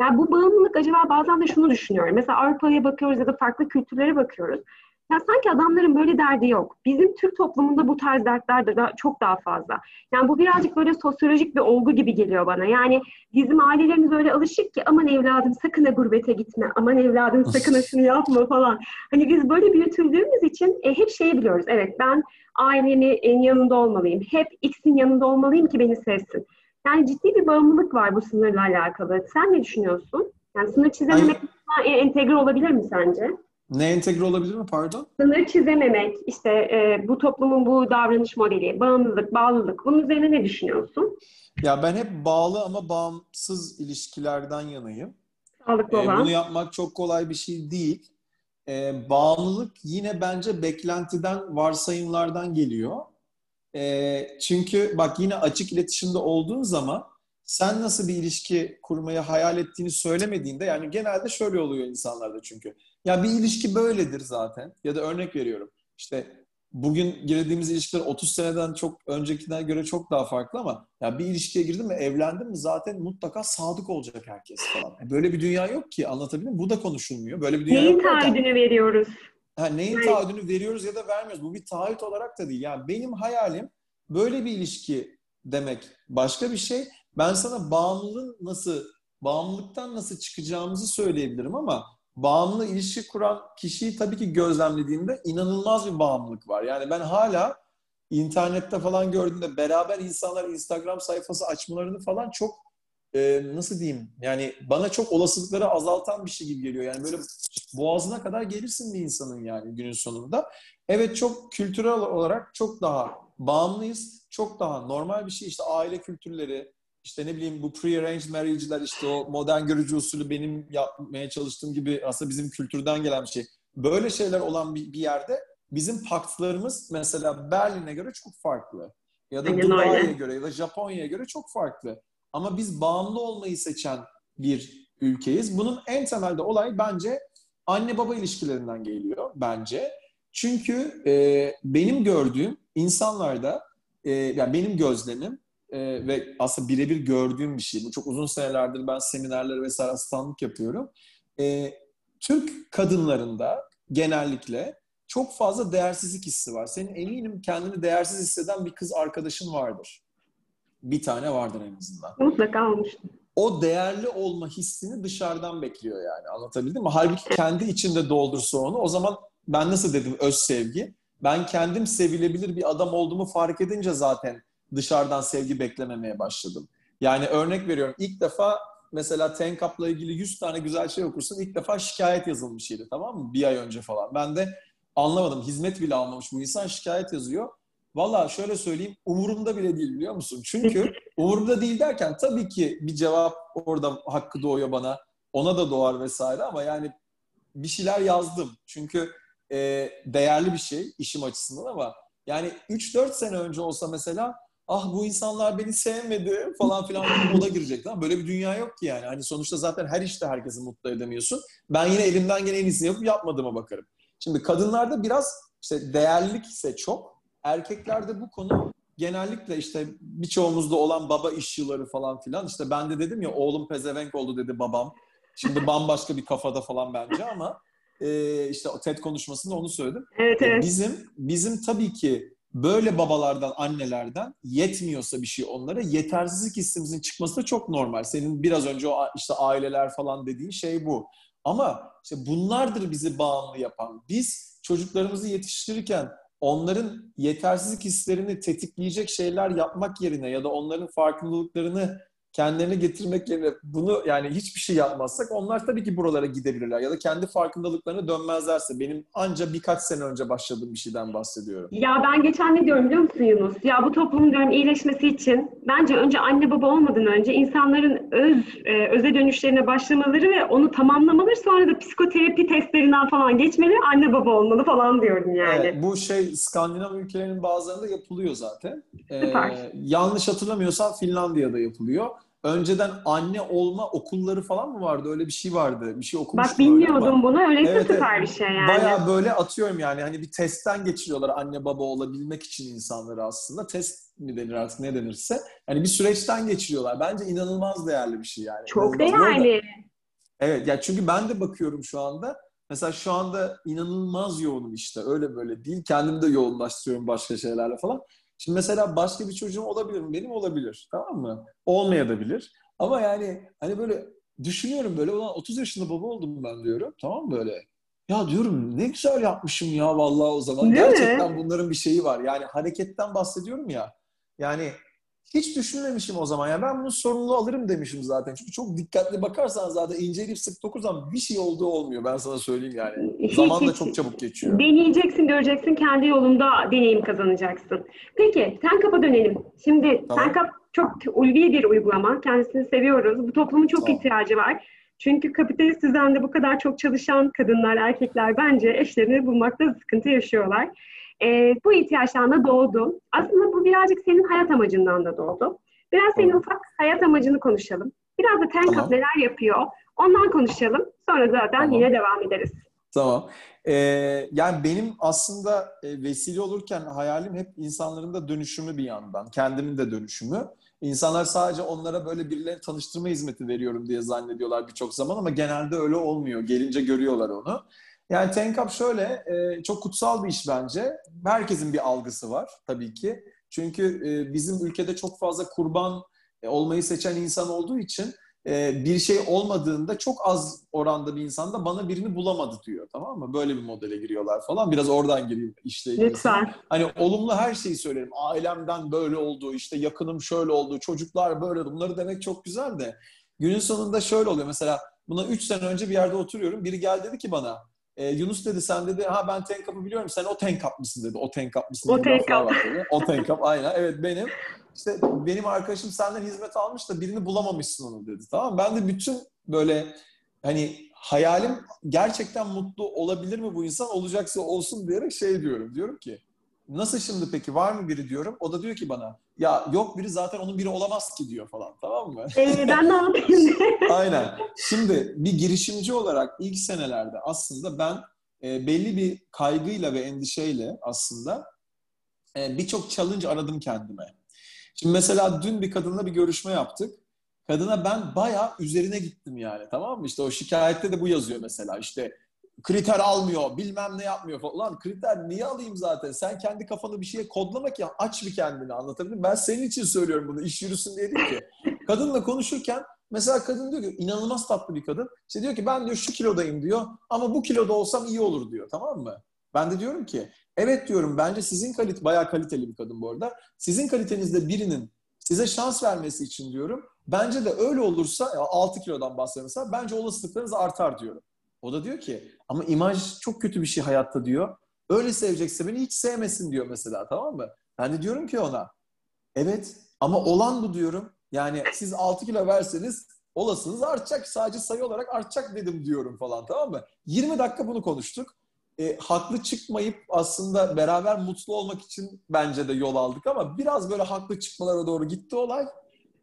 Yani bu bağımlılık acaba bazen de şunu düşünüyorum. Mesela Avrupa'ya bakıyoruz ya da farklı kültürlere bakıyoruz. Ya sanki adamların böyle derdi yok. Bizim Türk toplumunda bu tarz dertler de daha, çok daha fazla. Yani bu birazcık böyle sosyolojik bir olgu gibi geliyor bana. Yani bizim ailelerimiz öyle alışık ki aman evladım sakın ha gurbete gitme, aman evladım sakın ha şunu yapma falan. Hani biz böyle büyütüldüğümüz için e, hep şeyi biliyoruz. Evet ben ailemin yanında olmalıyım. Hep X'in yanında olmalıyım ki beni sevsin. Yani ciddi bir bağımlılık var bu sınırla alakalı. Sen ne düşünüyorsun? Yani sınır çizememek entegre olabilir mi sence? Ne entegre olabilir mi pardon? Sınır çizememek, işte e, bu toplumun bu davranış modeli, bağımlılık, bağlılık. Bunun üzerine ne düşünüyorsun? Ya ben hep bağlı ama bağımsız ilişkilerden yanayım. Sağlıklı olan. Ee, bunu yapmak çok kolay bir şey değil. Ee, bağımlılık yine bence beklentiden, varsayımlardan geliyor. Ee, çünkü bak yine açık iletişimde olduğun zaman sen nasıl bir ilişki kurmayı hayal ettiğini söylemediğinde yani genelde şöyle oluyor insanlarda çünkü. Ya bir ilişki böyledir zaten. Ya da örnek veriyorum. İşte bugün girdiğimiz ilişkiler 30 seneden çok öncekinden göre çok daha farklı ama ya bir ilişkiye girdin mi, evlendin mi zaten mutlaka sadık olacak herkes falan. E, böyle bir dünya yok ki anlatabildim mi? Bu da konuşulmuyor. Böyle bir dünya Neyin yok. taahhüdünü veriyoruz? Ha, neyin Evet. taahhüdünü veriyoruz ya da vermiyoruz. Bu bir taahhüt olarak da değil. Yani benim hayalim böyle bir ilişki demek başka bir şey. Ben sana bağımlılığın nasıl, bağımlılıktan nasıl çıkacağımızı söyleyebilirim ama bağımlı ilişki kuran kişiyi tabii ki gözlemlediğimde inanılmaz bir bağımlılık var. Yani ben hala internette falan gördüğümde beraber insanlar Instagram sayfası açmalarını falan çok e, nasıl diyeyim yani bana çok olasılıkları azaltan bir şey gibi geliyor. Yani böyle boğazına kadar gelirsin bir insanın yani günün sonunda. Evet çok kültürel olarak çok daha bağımlıyız. Çok daha normal bir şey işte aile kültürleri, işte ne bileyim bu pre-arranged marriage'ler işte o modern görücü usulü benim yapmaya çalıştığım gibi aslında bizim kültürden gelen bir şey. Böyle şeyler olan bir, bir yerde bizim paktlarımız mesela Berlin'e göre çok farklı. Ya da Dubai'ye göre ya da Japonya'ya göre çok farklı. Ama biz bağımlı olmayı seçen bir ülkeyiz. Bunun en temelde olay bence anne baba ilişkilerinden geliyor bence. Çünkü e, benim gördüğüm insanlarda, e, yani benim gözlemim e, ve aslında birebir gördüğüm bir şey. Bu çok uzun senelerdir ben seminerler vesaire asistanlık yapıyorum. E, Türk kadınlarında genellikle çok fazla değersizlik hissi var. Senin eminim kendini değersiz hisseden bir kız arkadaşın vardır. Bir tane vardır en azından Mutlaka olmuştur. o değerli olma hissini dışarıdan bekliyor yani. Anlatabildim mi? Halbuki kendi içinde doldursa onu o zaman ben nasıl dedim öz sevgi. Ben kendim sevilebilir bir adam olduğumu fark edince zaten dışarıdan sevgi beklememeye başladım. Yani örnek veriyorum ilk defa mesela Tenkap'la ilgili 100 tane güzel şey okursun. İlk defa şikayet yazılmış şeydi tamam mı? Bir ay önce falan. Ben de anlamadım. Hizmet bile almamış bu insan şikayet yazıyor. Valla şöyle söyleyeyim umurumda bile değil biliyor musun? Çünkü umurumda değil derken tabii ki bir cevap orada hakkı doğuyor bana. Ona da doğar vesaire ama yani bir şeyler yazdım. Çünkü e, değerli bir şey işim açısından ama yani 3-4 sene önce olsa mesela ah bu insanlar beni sevmedi falan filan moda girecek. Tamam Böyle bir dünya yok ki yani. Hani sonuçta zaten her işte herkesi mutlu edemiyorsun. Ben yine elimden gelen en iyisini yapıp yapmadığıma bakarım. Şimdi kadınlarda biraz işte değerlilik ise çok. Erkeklerde bu konu genellikle işte birçoğumuzda olan baba işçileri falan filan. İşte ben de dedim ya oğlum pezevenk oldu dedi babam. Şimdi bambaşka bir kafada falan bence ama e, işte TED konuşmasında onu söyledim. Evet evet. Bizim bizim tabii ki böyle babalardan, annelerden yetmiyorsa bir şey onlara yetersizlik hissimizin çıkması da çok normal. Senin biraz önce o işte aileler falan dediğin şey bu. Ama işte bunlardır bizi bağımlı yapan. Biz çocuklarımızı yetiştirirken onların yetersizlik hislerini tetikleyecek şeyler yapmak yerine ya da onların farkındalıklarını kendilerine getirmek yerine bunu yani hiçbir şey yapmazsak onlar tabii ki buralara gidebilirler ya da kendi farkındalıklarına dönmezlerse benim anca birkaç sene önce başladığım bir şeyden bahsediyorum. Ya ben geçen ne diyorum biliyor musun Yunus? Ya bu toplumun diyorum iyileşmesi için bence önce anne baba olmadan önce insanların öz e, öze dönüşlerine başlamaları ve onu tamamlamaları sonra da psikoterapi testlerinden falan geçmeleri anne baba olmalı falan diyorum yani. Evet, bu şey Skandinav ülkelerinin bazılarında yapılıyor zaten. Ee, Süper. yanlış hatırlamıyorsam Finlandiya'da yapılıyor. Önceden anne olma okulları falan mı vardı? Öyle bir şey vardı. Bir şey okumuştum Bak öyle bilmiyordum bunu. Öyleyse Evet, süper evet. bir şey yani. Bayağı böyle atıyorum yani hani bir testten geçiriyorlar anne baba olabilmek için insanları aslında. Test mi denir artık ne denirse. Yani bir süreçten geçiriyorlar. Bence inanılmaz değerli bir şey yani. Çok İnanılmaz. Değerli. Evet ya çünkü ben de bakıyorum şu anda. Mesela şu anda inanılmaz yoğunum işte. Öyle böyle değil. Kendimi de yoğunlaştırıyorum başka şeylerle falan. Şimdi mesela başka bir çocuğum olabilir mi? Benim olabilir. Tamam mı? Olmayabilir. Ama yani hani böyle düşünüyorum böyle. Ulan 30 yaşında baba oldum ben diyorum. Tamam mı böyle? Ya diyorum ne güzel yapmışım ya vallahi o zaman. Değil mi? Gerçekten bunların bir şeyi var. Yani hareketten bahsediyorum ya. Yani hiç düşünmemişim o zaman. Ya ben bunun sorumluluğu alırım demişim zaten. Çünkü çok dikkatli bakarsan zaten inceleyip sık dokuzan bir şey olduğu olmuyor. Ben sana söyleyeyim yani. Hiç, Zaman da hiç. çok çabuk geçiyor. Deneyeceksin, göreceksin, kendi yolunda deneyim kazanacaksın. Peki, Tenkap'a dönelim. Şimdi Tamam. Tenkap çok ulvi bir uygulama. Kendisini seviyoruz. Bu toplumun çok Tamam. ihtiyacı var. Çünkü kapitalist düzende bu kadar çok çalışan kadınlar, erkekler bence eşlerini bulmakta sıkıntı yaşıyorlar. Ee, bu ihtiyaçtan da doğdu. Aslında bu birazcık senin hayat amacından da doğdu. Biraz senin Tamam. ufak hayat amacını konuşalım. Biraz da Tenkap Tamam. neler yapıyor, ondan konuşalım. Sonra zaten Tamam. yine devam ederiz. Tamam. Ee, yani benim aslında e, vesile olurken hayalim hep insanların da dönüşümü bir yandan. Kendimin de dönüşümü. İnsanlar sadece onlara böyle birilerini tanıştırma hizmeti veriyorum diye zannediyorlar birçok zaman ama genelde öyle olmuyor. Gelince görüyorlar onu. Yani Tenkap şöyle, e, çok kutsal bir iş bence. Herkesin bir algısı var tabii ki. Çünkü e, bizim ülkede çok fazla kurban olmayı seçen insan olduğu için e, bir şey olmadığında çok az oranda bir insan da bana birini bulamadı diyor. Tamam mı? Böyle bir modele giriyorlar falan. Biraz oradan giriyor işte. Lütfen. Hani olumlu her şeyi söylerim. Ailemden böyle oldu, işte yakınım şöyle oldu, çocuklar böyle oldu. Bunları demek çok güzel de. Günün sonunda şöyle oluyor. Mesela buna 3 sene önce bir yerde oturuyorum. Biri geldi dedi ki bana e, Yunus dedi sen dedi ha ben Tenkap'ı biliyorum sen o Tenkap mısın dedi. O Tenkap mısın? O Tenkap. O Tenkap aynen evet benim. İşte benim arkadaşım senden hizmet almış da birini bulamamışsın onu dedi. Tamam Ben de bütün böyle hani hayalim gerçekten mutlu olabilir mi bu insan? Olacaksa olsun diyerek şey diyorum. Diyorum ki nasıl şimdi peki var mı biri diyorum. O da diyor ki bana ya yok biri zaten onun biri olamaz ki diyor falan tamam mı? Ee, ben ne yapayım? Aynen. Şimdi bir girişimci olarak ilk senelerde aslında ben e, belli bir kaygıyla ve endişeyle aslında e, birçok challenge aradım kendime. Şimdi mesela dün bir kadınla bir görüşme yaptık. Kadına ben bayağı üzerine gittim yani tamam mı? İşte o şikayette de bu yazıyor mesela işte kriter almıyor, bilmem ne yapmıyor falan. Lan kriter niye alayım zaten? Sen kendi kafanı bir şeye kodlama ki aç bir kendini anlatabildim. Ben senin için söylüyorum bunu iş yürüsün diye değil ki. Kadınla konuşurken mesela kadın diyor ki inanılmaz tatlı bir kadın. İşte diyor ki ben diyor şu kilodayım diyor ama bu kiloda olsam iyi olur diyor tamam mı? Ben de diyorum ki evet diyorum bence sizin kalite bayağı kaliteli bir kadın bu arada. Sizin kalitenizde birinin size şans vermesi için diyorum. Bence de öyle olursa 6 kilodan bahsediyorsa bence olasılıklarınız artar diyorum. O da diyor ki ama imaj çok kötü bir şey hayatta diyor. Öyle sevecekse beni hiç sevmesin diyor mesela tamam mı? Ben de diyorum ki ona evet ama olan bu diyorum. Yani siz 6 kilo verseniz olasınız artacak. Sadece sayı olarak artacak dedim diyorum falan tamam mı? 20 dakika bunu konuştuk. E, haklı çıkmayıp aslında beraber mutlu olmak için bence de yol aldık ama biraz böyle haklı çıkmalara doğru gitti olay.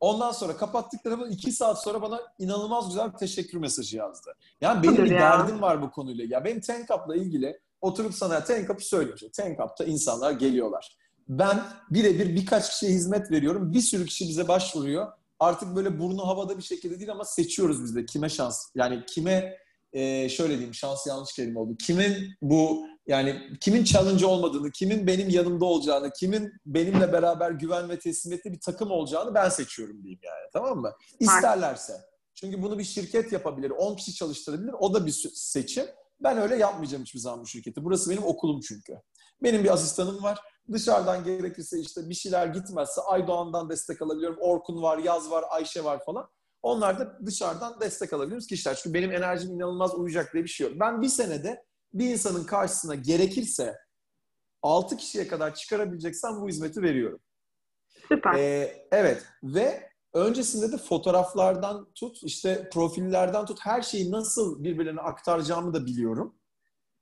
Ondan sonra kapattıklarımız iki saat sonra bana inanılmaz güzel bir teşekkür mesajı yazdı. Yani benim bir ya. derdim var bu konuyla. Ya benim Tenkap'la ilgili oturup sana Tenkap'ı söylüyorum. Tenkap'ta insanlar geliyorlar. Ben birebir birkaç kişiye hizmet veriyorum. Bir sürü kişi bize başvuruyor. Artık böyle burnu havada bir şekilde değil ama seçiyoruz biz de kime şans. Yani kime e, şöyle diyeyim şans yanlış kelime oldu. Kimin bu yani kimin challenge olmadığını, kimin benim yanımda olacağını, kimin benimle beraber güven ve teslimiyetli bir takım olacağını ben seçiyorum diyeyim yani. Tamam mı? İsterlerse. Çünkü bunu bir şirket yapabilir, 10 kişi çalıştırabilir. O da bir seçim. Ben öyle yapmayacağım hiçbir zaman bu şirketi. Burası benim okulum çünkü. Benim bir asistanım var. Dışarıdan gerekirse işte bir şeyler gitmezse Aydoğan'dan destek alabiliyorum. Orkun var, Yaz var, Ayşe var falan. Onlar da dışarıdan destek alabiliyoruz kişiler. Çünkü benim enerjim inanılmaz uyacak diye bir şey yok. Ben bir senede bir insanın karşısına gerekirse 6 kişiye kadar çıkarabileceksem bu hizmeti veriyorum. Süper. Ee, evet ve öncesinde de fotoğraflardan tut, işte profillerden tut her şeyi nasıl birbirlerine aktaracağımı da biliyorum.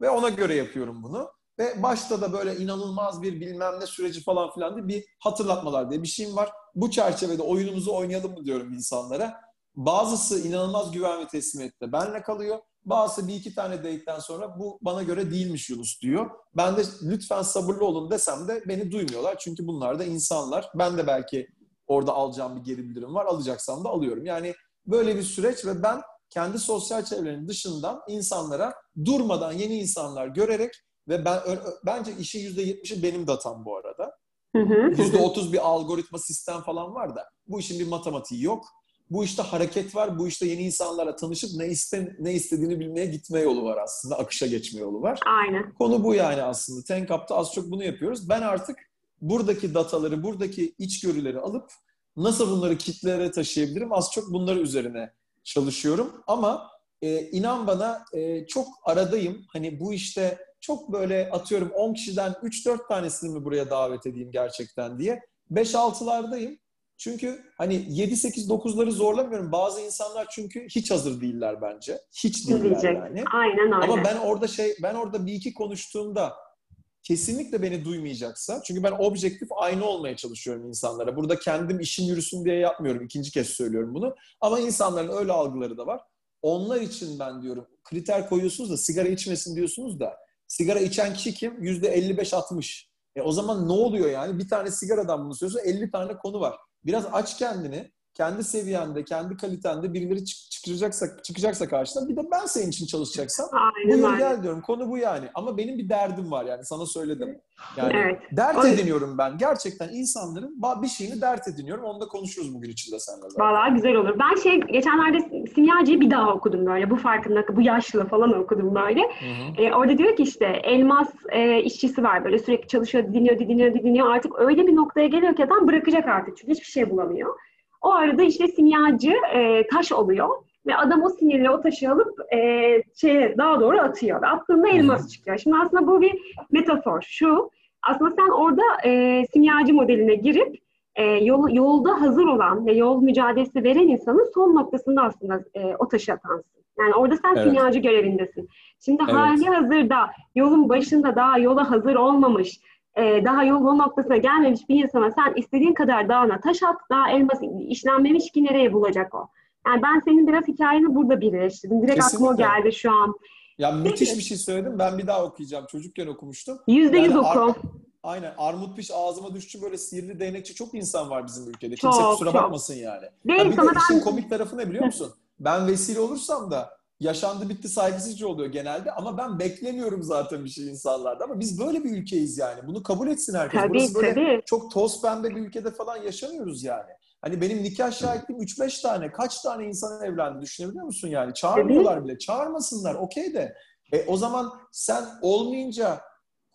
Ve ona göre yapıyorum bunu. Ve başta da böyle inanılmaz bir bilmem ne süreci falan filan diye bir hatırlatmalar diye bir şeyim var. Bu çerçevede oyunumuzu oynayalım mı diyorum insanlara. Bazısı inanılmaz güven ve teslimiyette benle kalıyor. Bazısı bir iki tane date'den sonra bu bana göre değilmiş Yunus diyor. Ben de lütfen sabırlı olun desem de beni duymuyorlar. Çünkü bunlar da insanlar. Ben de belki orada alacağım bir geri bildirim var. Alacaksam da alıyorum. Yani böyle bir süreç ve ben kendi sosyal çevrenin dışından insanlara durmadan yeni insanlar görerek ve ben bence yüzde yetmişi benim datam bu arada. Yüzde otuz bir algoritma sistem falan var da bu işin bir matematiği yok bu işte hareket var, bu işte yeni insanlarla tanışıp ne iste ne istediğini bilmeye gitme yolu var aslında, akışa geçme yolu var. Aynen. Konu bu yani aslında. Tenkap'ta az çok bunu yapıyoruz. Ben artık buradaki dataları, buradaki içgörüleri alıp nasıl bunları kitlere taşıyabilirim az çok bunları üzerine çalışıyorum. Ama e, inan bana e, çok aradayım. Hani bu işte çok böyle atıyorum 10 kişiden 3-4 tanesini mi buraya davet edeyim gerçekten diye. 5-6'lardayım. Çünkü hani 7-8-9'ları zorlamıyorum. Bazı insanlar çünkü hiç hazır değiller bence. Hiç değiller Diyecek. yani. Aynen öyle. Ama ben orada şey ben orada bir iki konuştuğumda kesinlikle beni duymayacaksa çünkü ben objektif aynı olmaya çalışıyorum insanlara. Burada kendim işim yürüsün diye yapmıyorum. İkinci kez söylüyorum bunu. Ama insanların öyle algıları da var. onlar için ben diyorum kriter koyuyorsunuz da sigara içmesin diyorsunuz da sigara içen kişi kim? Yüzde 55-60. E o zaman ne oluyor yani? Bir tane sigaradan bunu söylüyorsun 50 tane konu var. Biraz aç kendini kendi seviyende, kendi kalitende birileri çıkacaksa çıkacaksa karşına bir de ben senin için çalışacaksam Aynen, buyur gel diyorum. Konu bu yani. Ama benim bir derdim var yani sana söyledim. Yani evet. dert ediniyorum ben. Gerçekten insanların bir şeyini dert ediniyorum. Onu da konuşuruz bugün içinde seninle zaten. Valla güzel olur. Ben şey geçenlerde Simyacı'yı bir daha okudum böyle. Bu farkında bu yaşlı falan okudum böyle. Hı hı. E, orada diyor ki işte elmas e, işçisi var böyle sürekli çalışıyor, dinliyor, dinliyor, dinliyor. Artık öyle bir noktaya geliyor ki adam bırakacak artık. Çünkü hiçbir şey bulamıyor. O arada işte simyacı e, taş oluyor ve adam o sinyali o taşı alıp e, şeye daha doğru atıyor ve attığında elmas çıkıyor. Şimdi aslında bu bir metafor. Şu aslında sen orada e, simyacı modeline girip e, yol, yolda hazır olan ve yol mücadelesi veren insanın son noktasında aslında e, o taşı atansın. Yani orada sen evet. simyacı görevindesin. Şimdi evet. hali hazırda yolun başında daha yola hazır olmamış, e, daha yol noktasına gelmemiş bir insana sen istediğin kadar dağına taş at, daha elmas işlenmemiş ki nereye bulacak o? Yani ben senin biraz hikayeni burada birleştirdim. Direkt Kesinlikle. aklıma geldi şu an. Ya müthiş bir şey söyledim. Ben bir daha okuyacağım. Çocukken okumuştum. Yüzde yüz oku. Ar- Aynen. Armut piş ağzıma düştü böyle sihirli değnekçi çok insan var bizim ülkede. Kimse çok, kusura çok. bakmasın yani. Değil, ha, bir de işin ben... komik tarafı ne biliyor musun? ben vesile olursam da yaşandı bitti saygısızca oluyor genelde ama ben beklemiyorum zaten bir şey insanlarda ama biz böyle bir ülkeyiz yani. Bunu kabul etsin herkes. Tabii, Burası böyle tabii. çok toz pembe bir ülkede falan yaşamıyoruz yani. Hani benim nikah şahitliğim 3-5 tane, kaç tane insan evlendi düşünebiliyor musun yani? Çağırmıyorlar bile. Çağırmasınlar okey de. E, o zaman sen olmayınca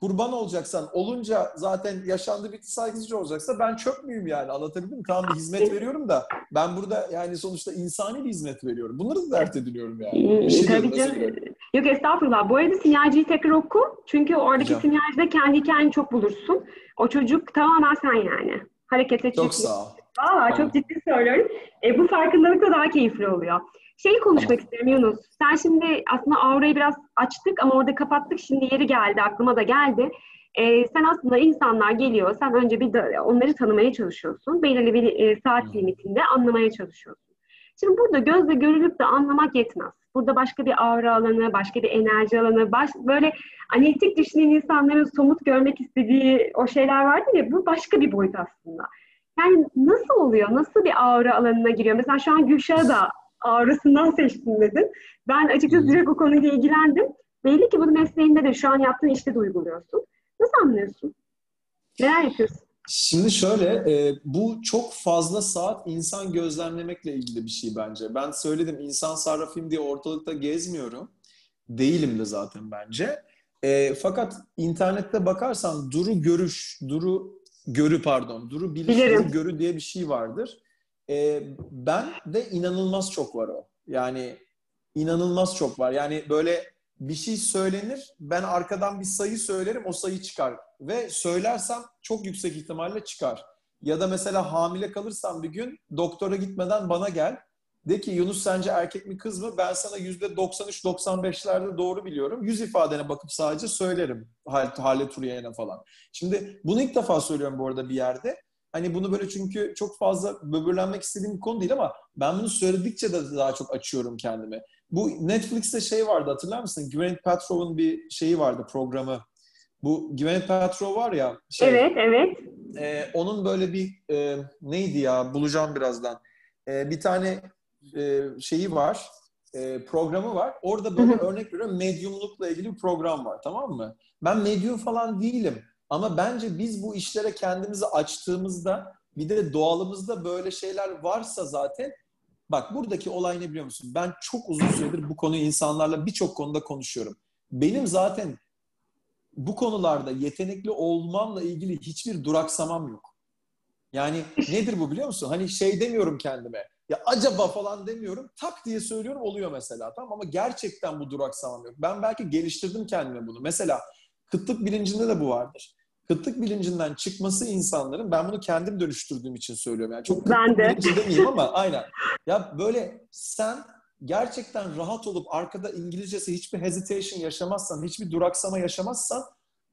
kurban olacaksan, olunca zaten yaşandı bitti saygısızca olacaksa ben çöp müyüm yani anlatabildim mi? Tamam bir hizmet veriyorum da ben burada yani sonuçta insani bir hizmet veriyorum. Bunları da dert ediliyorum yani. Bir şey Tabii canım. Yok estağfurullah. Bu arada sinyalciyi tekrar oku. Çünkü oradaki Hocam. sinyalcide kendi hikayeni çok bulursun. O çocuk tamamen sen yani. Harekete çıkıyor. Çok sağ ol. Aa, çok ciddi söylüyorum. E, bu farkındalık da daha keyifli oluyor. Şeyi konuşmak isterim Yunus. Sen şimdi aslında aurayı biraz açtık ama orada kapattık. Şimdi yeri geldi, aklıma da geldi. Ee, sen aslında insanlar geliyor, sen önce bir de onları tanımaya çalışıyorsun. Belirli bir e, saat limitinde anlamaya çalışıyorsun. Şimdi burada gözle görülüp de anlamak yetmez. Burada başka bir aura alanı, başka bir enerji alanı, baş, böyle analitik düşünen insanların somut görmek istediği o şeyler vardır ya, bu başka bir boyut aslında. Yani nasıl oluyor? Nasıl bir aura alanına giriyor? Mesela şu an Gülşah'ı da ağrısından seçtim dedin. Ben açıkçası direkt o konuyla ilgilendim. Belli ki bunu mesleğinde de şu an yaptığın işte de uyguluyorsun. Nasıl anlıyorsun? Neler yapıyorsun? Şimdi şöyle, e, bu çok fazla saat insan gözlemlemekle ilgili bir şey bence. Ben söyledim, insan sarrafıyım diye ortalıkta gezmiyorum. Değilim de zaten bence. E, fakat internette bakarsan duru görüş, duru görü pardon, duru biliş, duru görü diye bir şey vardır. E, ben de inanılmaz çok var o. Yani inanılmaz çok var. Yani böyle bir şey söylenir, ben arkadan bir sayı söylerim, o sayı çıkar. Ve söylersem çok yüksek ihtimalle çıkar. Ya da mesela hamile kalırsam bir gün doktora gitmeden bana gel. De ki Yunus sence erkek mi kız mı? Ben sana %93-95'lerde doğru biliyorum. Yüz ifadene bakıp sadece söylerim. Halle Turiye'ne falan. Şimdi bunu ilk defa söylüyorum bu arada bir yerde. Hani bunu böyle çünkü çok fazla böbürlenmek istediğim bir konu değil ama ben bunu söyledikçe de daha çok açıyorum kendimi. Bu Netflix'te şey vardı hatırlar mısın? Gwyneth Paltrow'un bir şeyi vardı programı. Bu Gwyneth Paltrow var ya. Şey, evet, evet. E, onun böyle bir e, neydi ya bulacağım birazdan. E, bir tane e, şeyi var. E, programı var. Orada böyle örnek veriyorum medyumlukla ilgili bir program var tamam mı? Ben medyum falan değilim. Ama bence biz bu işlere kendimizi açtığımızda bir de doğalımızda böyle şeyler varsa zaten bak buradaki olay ne biliyor musun? Ben çok uzun süredir bu konuyu insanlarla birçok konuda konuşuyorum. Benim zaten bu konularda yetenekli olmamla ilgili hiçbir duraksamam yok. Yani nedir bu biliyor musun? Hani şey demiyorum kendime. Ya acaba falan demiyorum. Tak diye söylüyorum oluyor mesela. Tamam ama gerçekten bu duraksamam yok. Ben belki geliştirdim kendime bunu. Mesela kıtlık bilincinde de bu vardır kıtlık bilincinden çıkması insanların ben bunu kendim dönüştürdüğüm için söylüyorum. Yani çok ben de. demeyeyim ama aynen. Ya böyle sen gerçekten rahat olup arkada İngilizcesi hiçbir hesitation yaşamazsan, hiçbir duraksama yaşamazsan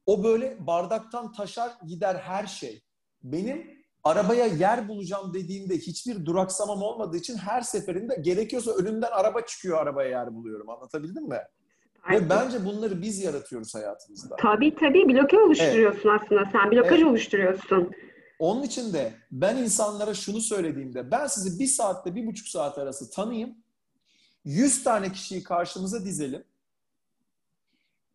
o böyle bardaktan taşar gider her şey. Benim arabaya yer bulacağım dediğimde hiçbir duraksamam olmadığı için her seferinde gerekiyorsa önümden araba çıkıyor arabaya yer buluyorum. Anlatabildim mi? Ve bence bunları biz yaratıyoruz hayatımızda. Tabii tabii bloke oluşturuyorsun evet. aslında sen. Blokaj evet. oluşturuyorsun. Onun için de ben insanlara şunu söylediğimde ben sizi bir saatte bir buçuk saat arası tanıyayım. Yüz tane kişiyi karşımıza dizelim.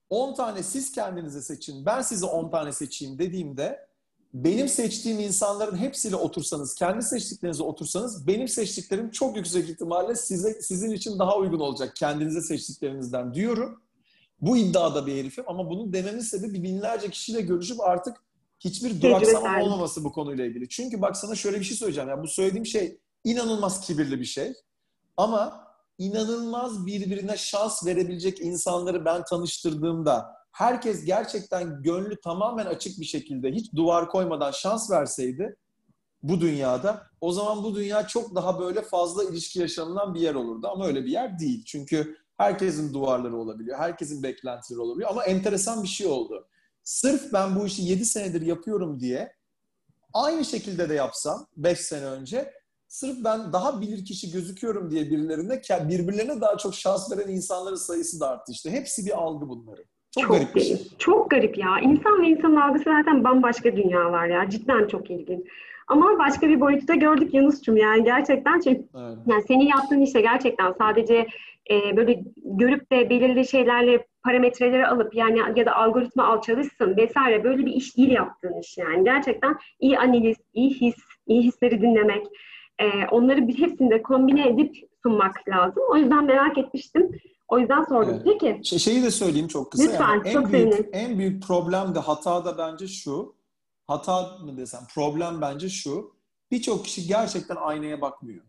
On tane siz kendinize seçin, ben size on tane seçeyim dediğimde benim seçtiğim insanların hepsiyle otursanız, kendi seçtiklerinize otursanız benim seçtiklerim çok yüksek ihtimalle size sizin için daha uygun olacak kendinize seçtiklerinizden diyorum. Bu iddiada bir herifim ama bunun dememin sebebi binlerce kişiyle görüşüp artık hiçbir duraksama olmaması bu konuyla ilgili. Çünkü bak sana şöyle bir şey söyleyeceğim. Yani bu söylediğim şey inanılmaz kibirli bir şey. Ama inanılmaz birbirine şans verebilecek insanları ben tanıştırdığımda herkes gerçekten gönlü tamamen açık bir şekilde hiç duvar koymadan şans verseydi bu dünyada o zaman bu dünya çok daha böyle fazla ilişki yaşanılan bir yer olurdu ama öyle bir yer değil. Çünkü herkesin duvarları olabiliyor, herkesin beklentileri olabiliyor ama enteresan bir şey oldu. Sırf ben bu işi 7 senedir yapıyorum diye aynı şekilde de yapsam 5 sene önce sırf ben daha bilir kişi gözüküyorum diye birilerine birbirlerine daha çok şans veren insanların sayısı da arttı işte. Hepsi bir algı bunları. Çok, çok garip şey. Çok garip ya. İnsan ve insan algısı zaten bambaşka dünyalar ya. Cidden çok ilginç. Ama başka bir boyutta gördük Yunus'cum yani gerçekten çünkü yani senin yaptığın işte gerçekten sadece e, böyle görüp de belirli şeylerle parametreleri alıp yani ya da algoritma al çalışsın vesaire böyle bir iş değil yaptığın iş yani. Gerçekten iyi analiz, iyi his, iyi hisleri dinlemek, e, onları bir hepsinde kombine edip sunmak lazım. O yüzden merak etmiştim. O yüzden sordum. Evet. Peki. Şey, şeyi de söyleyeyim çok kısa. Lütfen, yani çok en büyük, sevinirim. En büyük problem de hata da bence şu. Hata mı desem problem bence şu. Birçok kişi gerçekten aynaya bakmıyor.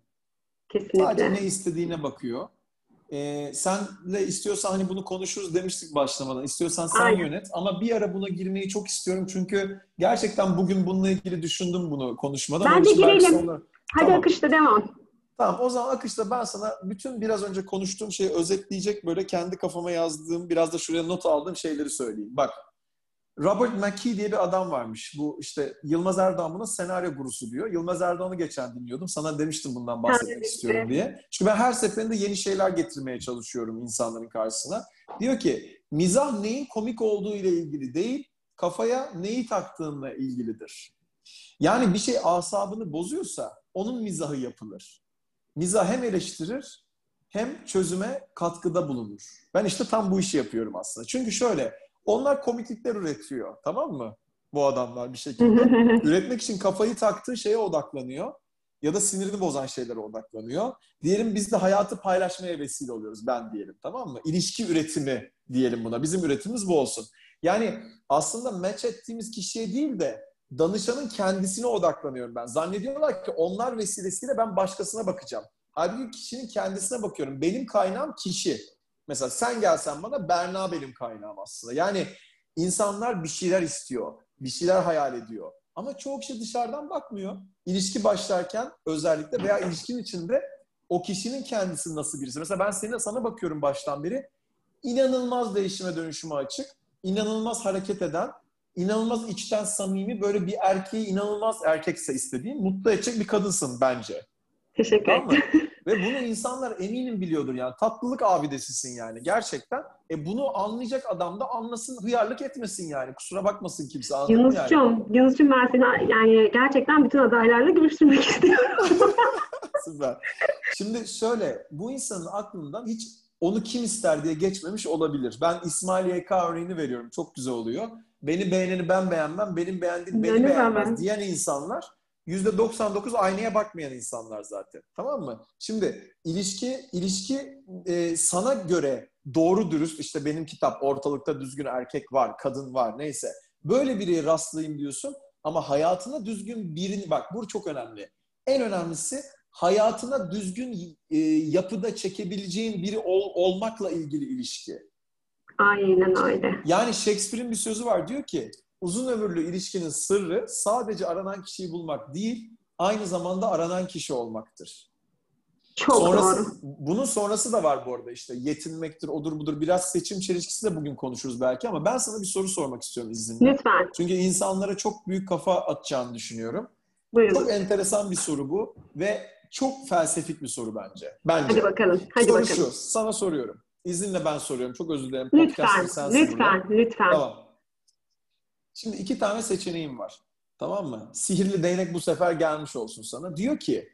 Kesinlikle. Sadece ne istediğine bakıyor. Ee, senle istiyorsan hani bunu konuşuruz demiştik başlamadan. İstiyorsan sen Aynen. yönet. Ama bir ara buna girmeyi çok istiyorum. Çünkü gerçekten bugün bununla ilgili düşündüm bunu konuşmadan. Ben de girelim. Sonra... Hadi tamam. akışta devam. Tamam o zaman akışta ben sana bütün biraz önce konuştuğum şeyi özetleyecek böyle kendi kafama yazdığım biraz da şuraya not aldığım şeyleri söyleyeyim. Bak Robert McKee diye bir adam varmış. Bu işte Yılmaz Erdoğan buna senaryo gurusu diyor. Yılmaz Erdoğan'ı geçen dinliyordum. Sana demiştim bundan bahsetmek istiyorum diye. Çünkü ben her seferinde yeni şeyler getirmeye çalışıyorum insanların karşısına. Diyor ki mizah neyin komik olduğu ile ilgili değil, kafaya neyi taktığınla ilgilidir. Yani bir şey asabını bozuyorsa onun mizahı yapılır. Mizah hem eleştirir hem çözüme katkıda bulunur. Ben işte tam bu işi yapıyorum aslında. Çünkü şöyle onlar komiklikler üretiyor. Tamam mı? Bu adamlar bir şekilde. Üretmek için kafayı taktığı şeye odaklanıyor. Ya da sinirini bozan şeylere odaklanıyor. Diyelim biz de hayatı paylaşmaya vesile oluyoruz. Ben diyelim tamam mı? İlişki üretimi diyelim buna. Bizim üretimimiz bu olsun. Yani aslında match ettiğimiz kişiye değil de danışanın kendisine odaklanıyorum ben. Zannediyorlar ki onlar vesilesiyle ben başkasına bakacağım. Halbuki kişinin kendisine bakıyorum. Benim kaynağım kişi. Mesela sen gelsen bana Berna benim kaynağım aslında. Yani insanlar bir şeyler istiyor, bir şeyler hayal ediyor. Ama çoğu kişi dışarıdan bakmıyor. İlişki başlarken özellikle veya ilişkin içinde o kişinin kendisi nasıl birisi. Mesela ben seninle sana bakıyorum baştan beri. İnanılmaz değişime dönüşüme açık, inanılmaz hareket eden, inanılmaz içten samimi böyle bir erkeği inanılmaz erkekse istediğin mutlu edecek bir kadınsın bence. Teşekkür ederim. Ve bunu insanlar eminim biliyordur yani. Tatlılık abidesisin yani gerçekten. E bunu anlayacak adam da anlasın, hıyarlık etmesin yani. Kusura bakmasın kimse anladın Yunus'cum, yani. Yunus'cum ben seni yani gerçekten bütün adaylarla görüştürmek istiyorum. Süper. Şimdi şöyle, bu insanın aklından hiç onu kim ister diye geçmemiş olabilir. Ben İsmail YK örneğini veriyorum. Çok güzel oluyor. Beni beğeneni ben beğenmem, benim beğendiğim beni, beğenmez ben. diyen insanlar %99 aynaya bakmayan insanlar zaten. Tamam mı? Şimdi ilişki ilişki e, sana göre doğru dürüst işte benim kitap ortalıkta düzgün erkek var, kadın var neyse. Böyle biri rastlayayım diyorsun ama hayatına düzgün birini bak bu çok önemli. En önemlisi hayatına düzgün e, yapıda çekebileceğin biri ol, olmakla ilgili ilişki. Aynen öyle. Yani Shakespeare'in bir sözü var diyor ki uzun ömürlü ilişkinin sırrı sadece aranan kişiyi bulmak değil, aynı zamanda aranan kişi olmaktır. Çok sonrası, doğru. Bunun sonrası da var bu arada işte yetinmektir, odur budur. Biraz seçim çelişkisi de bugün konuşuruz belki ama ben sana bir soru sormak istiyorum izninle. Lütfen. Çünkü insanlara çok büyük kafa atacağını düşünüyorum. Buyurun. Çok enteresan bir soru bu ve çok felsefik bir soru bence. Bence. Hadi bakalım. Hadi soru bakalım. şu. Sana soruyorum. İzinle ben soruyorum. Çok özür dilerim. Lütfen, sensin lütfen, yine. lütfen. Tamam. Şimdi iki tane seçeneğim var. Tamam mı? Sihirli değnek bu sefer gelmiş olsun sana. Diyor ki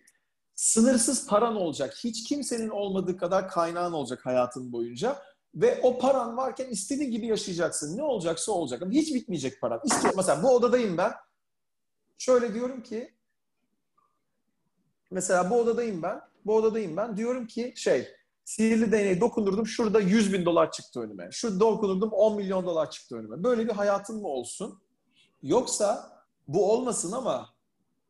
sınırsız paran olacak. Hiç kimsenin olmadığı kadar kaynağın olacak hayatın boyunca. Ve o paran varken istediğin gibi yaşayacaksın. Ne olacaksa olacak. Ama hiç bitmeyecek paran. İstiyor, mesela bu odadayım ben. Şöyle diyorum ki mesela bu odadayım ben. Bu odadayım ben. Diyorum ki şey sihirli değneği dokundurdum. Şurada 100 bin dolar çıktı önüme. Şurada dokundurdum 10 milyon dolar çıktı önüme. Böyle bir hayatın mı olsun? Yoksa bu olmasın ama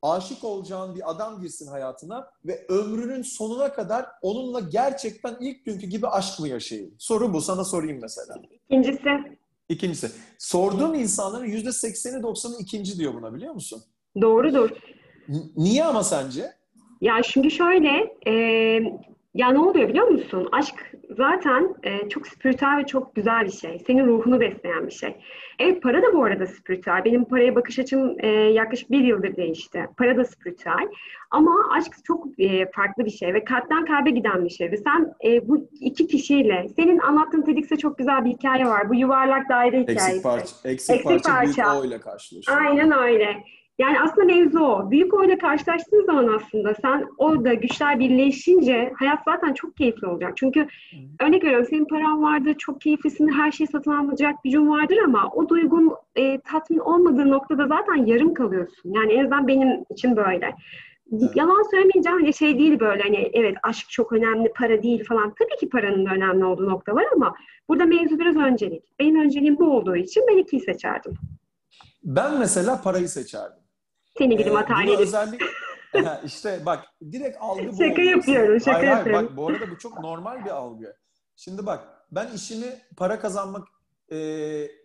aşık olacağın bir adam girsin hayatına ve ömrünün sonuna kadar onunla gerçekten ilk günkü gibi aşk mı yaşayayım? Soru bu. Sana sorayım mesela. İkincisi, İkincisi. Sorduğum insanların %80'i 90'ı ikinci diyor buna biliyor musun? doğrudur. N- niye ama sence? Ya çünkü şöyle, e, ya ne oluyor biliyor musun? Aşk zaten e, çok spiritüel ve çok güzel bir şey. Senin ruhunu besleyen bir şey. Evet para da bu arada spiritüel. Benim paraya bakış açım e, yaklaşık bir yıldır değişti. Para da spiritüel. Ama aşk çok e, farklı bir şey ve kalpten kalbe giden bir şey. Ve sen e, bu iki kişiyle, senin anlattığın TEDx'te çok güzel bir hikaye var. Bu yuvarlak daire hikayesi. Eksik parça, eksik, Eksik parça, büyük parça. O ile karşılaşıyor. Aynen öyle. Yani aslında mevzu o. Büyük oyla karşılaştığın zaman aslında sen orada güçler birleşince hayat zaten çok keyifli olacak. Çünkü örnek veriyorum senin paran vardır, çok keyiflisin, her şeyi satın alacak gücün vardır ama o duygun e, tatmin olmadığı noktada zaten yarım kalıyorsun. Yani en azından benim için böyle. Evet. Yalan söylemeyeceğim hani şey değil böyle hani evet aşk çok önemli, para değil falan. Tabii ki paranın da önemli olduğu nokta var ama burada mevzu biraz öncelik. Benim önceliğim bu olduğu için ben ikiyi seçerdim. Ben mesela parayı seçerdim. Seni gidi Ee, materyalist. özellik işte bak direkt algı bu Şaka yapıyorum, şaka hayır, hayır, yapıyorum. bak bu arada bu çok normal bir algı. Şimdi bak ben işimi para kazanmak e,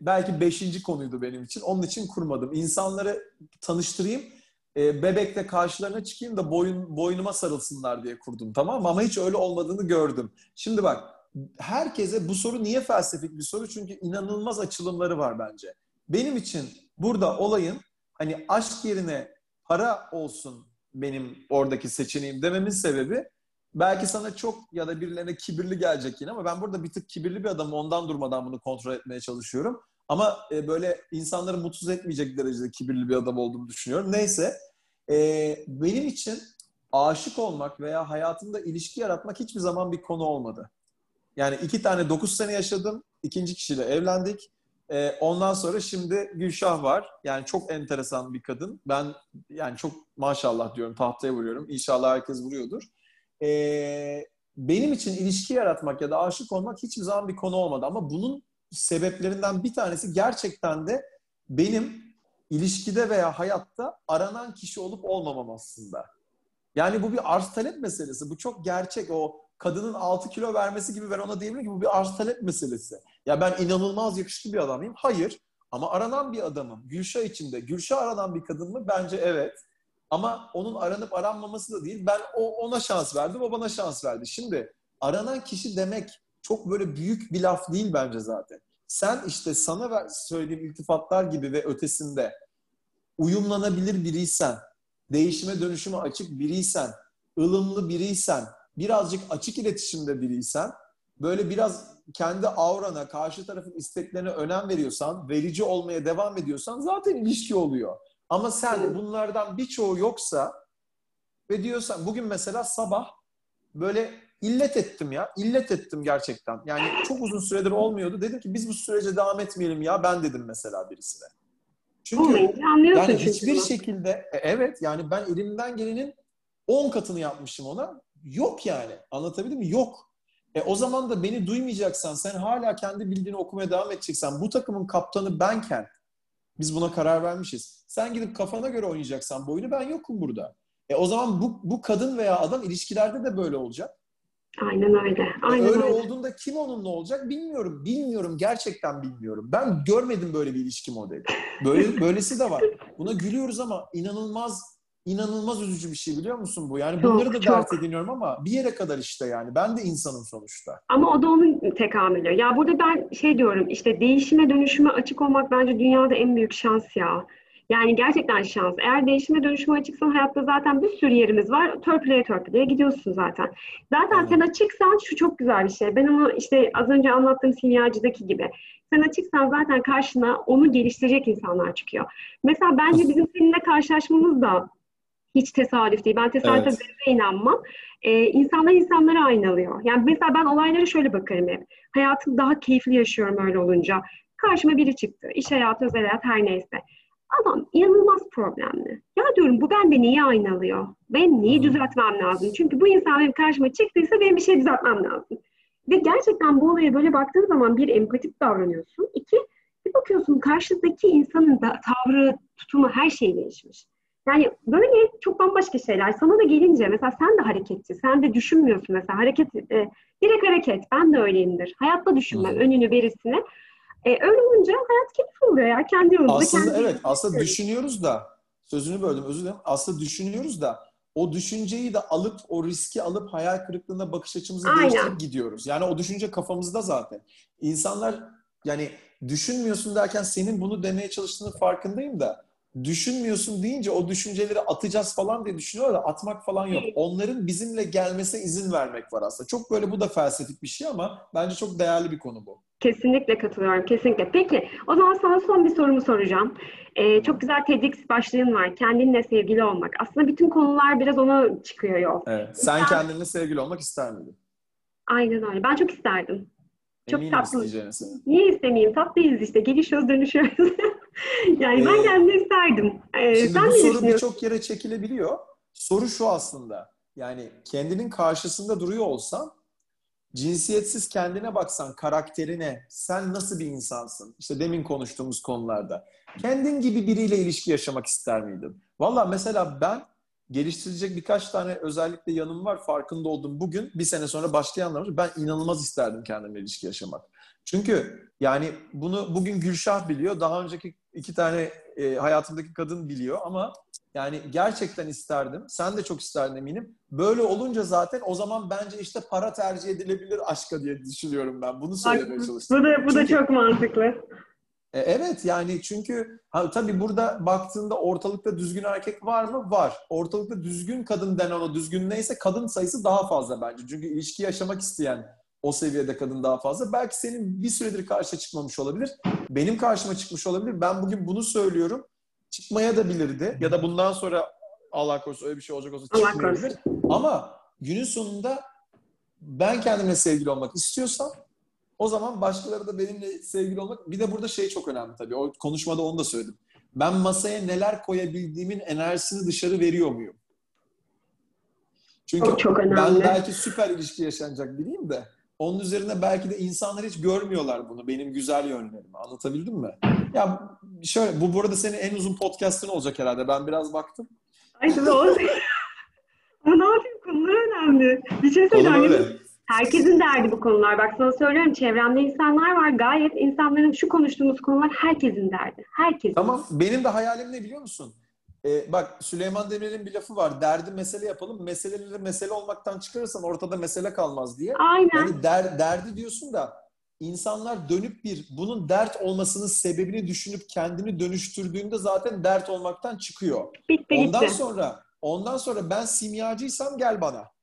belki beşinci konuydu benim için. Onun için kurmadım. İnsanları tanıştırayım. E, bebekte karşılarına çıkayım da boyun, boynuma sarılsınlar diye kurdum tamam mı? Ama hiç öyle olmadığını gördüm. Şimdi bak herkese bu soru niye felsefik bir soru? Çünkü inanılmaz açılımları var bence. Benim için burada olayın hani aşk yerine para olsun benim oradaki seçeneğim dememin sebebi belki sana çok ya da birilerine kibirli gelecek yine ama ben burada bir tık kibirli bir adamım ondan durmadan bunu kontrol etmeye çalışıyorum. Ama e, böyle insanları mutsuz etmeyecek derecede kibirli bir adam olduğumu düşünüyorum. Neyse e, benim için aşık olmak veya hayatımda ilişki yaratmak hiçbir zaman bir konu olmadı. Yani iki tane dokuz sene yaşadım. ikinci kişiyle evlendik. Ee, ondan sonra şimdi Gülşah var. Yani çok enteresan bir kadın. Ben yani çok maşallah diyorum tahtaya vuruyorum. İnşallah herkes vuruyordur. Ee, benim için ilişki yaratmak ya da aşık olmak hiçbir zaman bir konu olmadı. Ama bunun sebeplerinden bir tanesi gerçekten de benim ilişkide veya hayatta aranan kişi olup olmamam aslında. Yani bu bir arz talep meselesi. Bu çok gerçek. O kadının 6 kilo vermesi gibi ben ona diyebilirim ki bu bir arz talep meselesi. Ya ben inanılmaz yakışıklı bir adam mıyım? Hayır. Ama aranan bir adamım. Gülşah içinde. Gülşah aranan bir kadın mı? Bence evet. Ama onun aranıp aranmaması da değil. Ben o ona şans verdim, o bana şans verdi. Şimdi aranan kişi demek çok böyle büyük bir laf değil bence zaten. Sen işte sana ver, söylediğim iltifatlar gibi ve ötesinde uyumlanabilir biriysen, değişime dönüşüme açık biriysen, ılımlı biriysen, birazcık açık iletişimde biriysen, böyle biraz kendi aurana, karşı tarafın isteklerine önem veriyorsan, verici olmaya devam ediyorsan zaten ilişki oluyor. Ama sen bunlardan birçoğu yoksa ve diyorsan bugün mesela sabah böyle illet ettim ya. illet ettim gerçekten. Yani çok uzun süredir olmuyordu. Dedim ki biz bu sürece devam etmeyelim ya. Ben dedim mesela birisine. Çünkü yani hiçbir şekilde e, evet yani ben elimden gelenin 10 katını yapmışım ona. Yok yani. Anlatabildim mi? Yok. E o zaman da beni duymayacaksan, sen hala kendi bildiğini okumaya devam edeceksen, bu takımın kaptanı benken, biz buna karar vermişiz. Sen gidip kafana göre oynayacaksan bu oyunu ben yokum burada. E o zaman bu, bu kadın veya adam ilişkilerde de böyle olacak. Aynen öyle. Aynen öyle öyle. olduğunda kim onunla olacak bilmiyorum. Bilmiyorum. Gerçekten bilmiyorum. Ben görmedim böyle bir ilişki modeli. Böyle böylesi de var. Buna gülüyoruz ama inanılmaz inanılmaz üzücü bir şey biliyor musun bu? Yani Çok, bunları da çok. dert ediniyorum ama bir yere kadar işte yani. Ben de insanım sonuçta. Ama o da onun tekamülü. Ya burada ben şey diyorum işte değişime dönüşüme açık olmak bence dünyada en büyük şans ya. Yani gerçekten şans. Eğer değişime dönüşüme açıksan hayatta zaten bir sürü yerimiz var. Törpüleye törpüleye gidiyorsun zaten. Zaten evet. sen açıksan şu çok güzel bir şey. Ben onu işte az önce anlattığım simyacıdaki gibi. Sen açıksan zaten karşına onu geliştirecek insanlar çıkıyor. Mesela bence bizim seninle karşılaşmamız da hiç tesadüf değil. Ben tesadüfe evet. inanmam. Ee, insanlar insanları aynalıyor. Yani mesela ben olaylara şöyle bakarım hep. Hayatı daha keyifli yaşıyorum öyle olunca. Karşıma biri çıktı. İş hayatı, özel hayat her neyse. Adam inanılmaz problemli. Ya diyorum bu bende niye aynalıyor? Ben neyi düzeltmem lazım? Çünkü bu insan benim karşıma çıktıysa benim bir şey düzeltmem lazım. Ve gerçekten bu olaya böyle baktığın zaman bir empatik davranıyorsun. İki, bir bakıyorsun karşıdaki insanın da tavrı, tutumu her şey değişmiş. Yani böyle çok bambaşka şeyler. Sana da gelince mesela sen de hareketçi, sen de düşünmüyorsun mesela hareket, e, direkt hareket. Ben de öyleyimdir. Hayatta düşünmem, önünü berisini. E, öyle olunca hayat keyif oluyor ya. Kendi yolunda. Aslında kendi evet, aslında düşünüyoruz da, sözünü böldüm özür dilerim. Aslında düşünüyoruz da o düşünceyi de alıp o riski alıp hayal kırıklığına bakış açımızı Aynen. değiştirip gidiyoruz. Yani o düşünce kafamızda zaten. İnsanlar yani düşünmüyorsun derken senin bunu demeye çalıştığını farkındayım da düşünmüyorsun deyince o düşünceleri atacağız falan diye düşünüyorlar da atmak falan yok. Onların bizimle gelmesine izin vermek var aslında. Çok böyle bu da felsefik bir şey ama bence çok değerli bir konu bu. Kesinlikle katılıyorum, kesinlikle. Peki, o zaman sana son bir sorumu soracağım. Ee, çok güzel TEDx başlığın var. Kendinle sevgili olmak. Aslında bütün konular biraz ona çıkıyor yol. Evet. Sen ben... kendinle sevgili olmak ister miydin? Aynen öyle. Ben çok isterdim. Çok Eminim tatlı. Niye istemeyeyim? Tatlıyız işte. Gelişiyoruz, dönüşüyoruz. yani ee, ben kendimi isterdim. Ee, şimdi sen bu soru birçok yere çekilebiliyor. Soru şu aslında. Yani kendinin karşısında duruyor olsan cinsiyetsiz kendine baksan, karakterine, sen nasıl bir insansın? İşte demin konuştuğumuz konularda. Kendin gibi biriyle ilişki yaşamak ister miydin? Valla mesela ben geliştirecek birkaç tane özellikle yanım var. Farkında oldum bugün. Bir sene sonra başka yanlarım. Ben inanılmaz isterdim kendimle ilişki yaşamak. Çünkü yani bunu bugün Gülşah biliyor. Daha önceki iki tane e, hayatımdaki kadın biliyor ama yani gerçekten isterdim. Sen de çok isterdin eminim. Böyle olunca zaten o zaman bence işte para tercih edilebilir aşka diye düşünüyorum ben. Bunu söylemeye çalıştım. Bu da, bu da çok mantıklı. E, evet yani çünkü ha, tabii burada baktığında ortalıkta düzgün erkek var mı? Var. Ortalıkta düzgün kadın denen o düzgün neyse kadın sayısı daha fazla bence. Çünkü ilişki yaşamak isteyen o seviyede kadın daha fazla. Belki senin bir süredir karşıya çıkmamış olabilir. Benim karşıma çıkmış olabilir. Ben bugün bunu söylüyorum. Çıkmaya da bilirdi. Ya da bundan sonra Allah korusun öyle bir şey olacak olsa çıkmayabilir. Ama günün sonunda ben kendimle sevgili olmak istiyorsam o zaman başkaları da benimle sevgili olmak. Bir de burada şey çok önemli tabii. O konuşmada onu da söyledim. Ben masaya neler koyabildiğimin enerjisini dışarı veriyor muyum? Çünkü çok, çok önemli. ben belki süper ilişki yaşanacak biriyim de onun üzerine belki de insanlar hiç görmüyorlar bunu. Benim güzel yönlerimi. Anlatabildim mi? Ya şöyle bu burada senin en uzun podcast'ın olacak herhalde. Ben biraz baktım. Ay olsun. Ama ne yapayım konular önemli. Bir şey söyleyeceğim. Herkesin derdi bu konular. Bak sana söylüyorum çevremde insanlar var. Gayet insanların şu konuştuğumuz konular herkesin derdi. Herkesin. Tamam. Benim de hayalim ne biliyor musun? Ee, bak Süleyman Demirel'in bir lafı var. Derdi mesele yapalım. Meseleleri mesele olmaktan çıkarırsan ortada mesele kalmaz diye. Aynen. Yani der, derdi diyorsun da insanlar dönüp bir bunun dert olmasının sebebini düşünüp kendini dönüştürdüğünde zaten dert olmaktan çıkıyor. Bitti ondan sonra ondan sonra ben simyacıysam gel bana.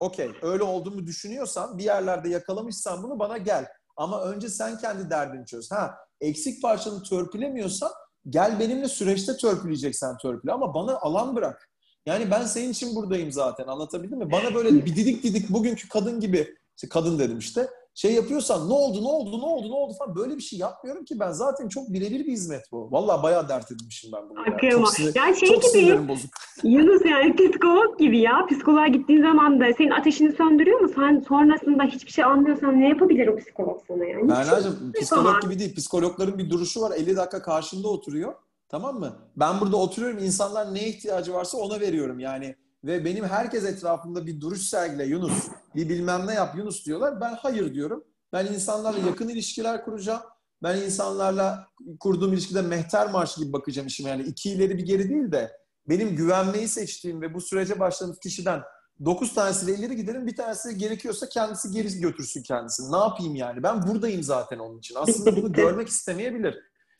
Okey öyle olduğumu düşünüyorsan bir yerlerde yakalamışsan bunu bana gel. Ama önce sen kendi derdini çöz. Ha eksik parçanı törpülemiyorsan gel benimle süreçte törpüleyeceksen törpüle ama bana alan bırak. Yani ben senin için buradayım zaten anlatabildim mi? Bana böyle bir didik didik bugünkü kadın gibi, işte kadın dedim işte, şey yapıyorsan ne oldu ne oldu ne oldu ne oldu falan böyle bir şey yapmıyorum ki ben zaten çok birebir bir hizmet bu. Vallahi bayağı dert edinmişim ben bunu. Ya. Çok, sinir, yani şey çok gibi, bozuk. Yunus yani psikolog gibi ya. Psikoloğa gittiğin zaman da senin ateşini söndürüyor mu? Sen sonrasında hiçbir şey anlıyorsan ne yapabilir o psikolog sana yani? Berna'cığım psikolog gibi değil. Psikologların bir duruşu var. 50 dakika karşında oturuyor. Tamam mı? Ben burada oturuyorum. insanlar neye ihtiyacı varsa ona veriyorum. Yani ve benim herkes etrafımda bir duruş sergile Yunus, bir bilmem ne yap Yunus diyorlar. Ben hayır diyorum. Ben insanlarla yakın ilişkiler kuracağım. Ben insanlarla kurduğum ilişkide mehter marşı gibi bakacağım işime. Yani iki ileri bir geri değil de benim güvenmeyi seçtiğim ve bu sürece başladığım kişiden dokuz tanesiyle ileri giderim. Bir tanesi gerekiyorsa kendisi geri götürsün kendisini. Ne yapayım yani? Ben buradayım zaten onun için. Aslında bunu görmek istemeyebilir.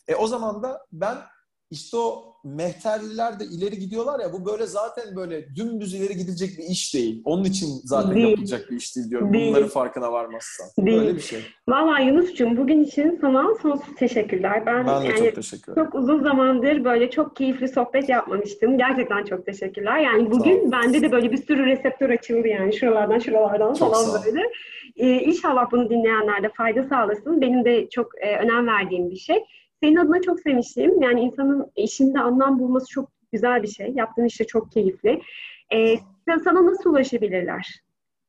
E o zaman da ben işte o mehterliler de ileri gidiyorlar ya bu böyle zaten böyle dümdüz ileri gidecek bir iş değil. Onun için zaten Değil. yapılacak bir iş değil diyorum. Değil. Bunların farkına varmazsan. Değil. Böyle bir şey. Valla Yunus'cum bugün için sana sonsuz teşekkürler. Ben, Ben de yani çok teşekkür ederim. çok uzun zamandır böyle çok keyifli sohbet yapmamıştım. Gerçekten çok teşekkürler. Yani bugün bende de böyle bir sürü reseptör açıldı yani şuralardan şuralardan Çok falan böyle. Ee, inşallah bunu dinleyenler de fayda sağlasın. Benim de çok e, önem verdiğim bir şey. Senin adına çok sevinçliyim. Yani insanın işinde anlam bulması çok güzel bir şey. Yaptığın iş de çok keyifli. Ee, sen- sana nasıl ulaşabilirler?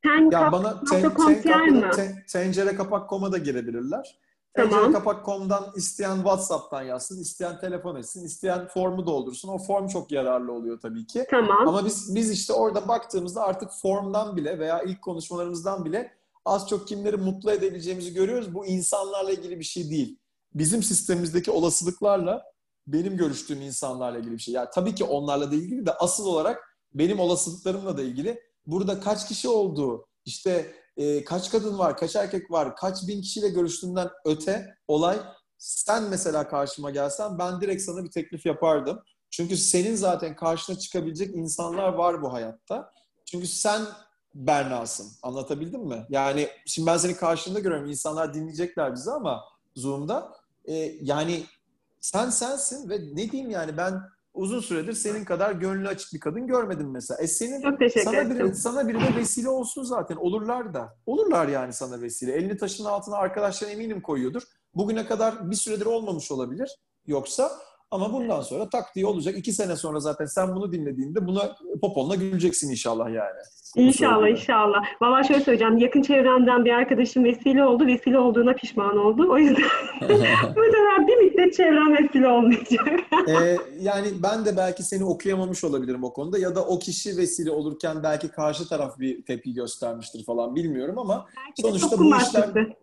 Sen Ya bana ten, ten, yer mi? ten- tencere kapak kom'a da girebilirler. Tamam. Tencere kapak kom'dan isteyen WhatsApp'tan yazsın, isteyen telefon etsin, isteyen formu doldursun. O form çok yararlı oluyor tabii ki. Tamam. Ama biz biz işte orada baktığımızda artık formdan bile veya ilk konuşmalarımızdan bile az çok kimleri mutlu edebileceğimizi görüyoruz. Bu insanlarla ilgili bir şey değil. Bizim sistemimizdeki olasılıklarla benim görüştüğüm insanlarla ilgili bir şey. Yani tabii ki onlarla da ilgili de asıl olarak benim olasılıklarımla da ilgili. Burada kaç kişi olduğu, işte e, kaç kadın var, kaç erkek var, kaç bin kişiyle görüştüğünden öte olay sen mesela karşıma gelsen ben direkt sana bir teklif yapardım. Çünkü senin zaten karşına çıkabilecek insanlar var bu hayatta. Çünkü sen Berna'sın. Anlatabildim mi? Yani şimdi ben seni karşında görüyorum. İnsanlar dinleyecekler bizi ama Zoom'da. E, yani sen sensin ve ne diyeyim yani ben uzun süredir senin kadar gönlü açık bir kadın görmedim mesela. E senin Çok teşekkür sana biri, sana biri de vesile olsun zaten. Olurlar da. Olurlar yani sana vesile. Elini taşın altına arkadaşlar eminim koyuyordur. Bugüne kadar bir süredir olmamış olabilir. Yoksa ama bundan sonra tak diye olacak. İki sene sonra zaten sen bunu dinlediğinde buna poponla güleceksin inşallah yani. İnşallah söyleyeyim. inşallah. Valla şöyle söyleyeceğim. Yakın çevremden bir arkadaşım vesile oldu. Vesile olduğuna pişman oldu. O yüzden bu sefer bir müddet çevrem vesile olmayacak. Ee, yani ben de belki seni okuyamamış olabilirim o konuda ya da o kişi vesile olurken belki karşı taraf bir tepki göstermiştir falan bilmiyorum ama Belki Sonuçta bu işler-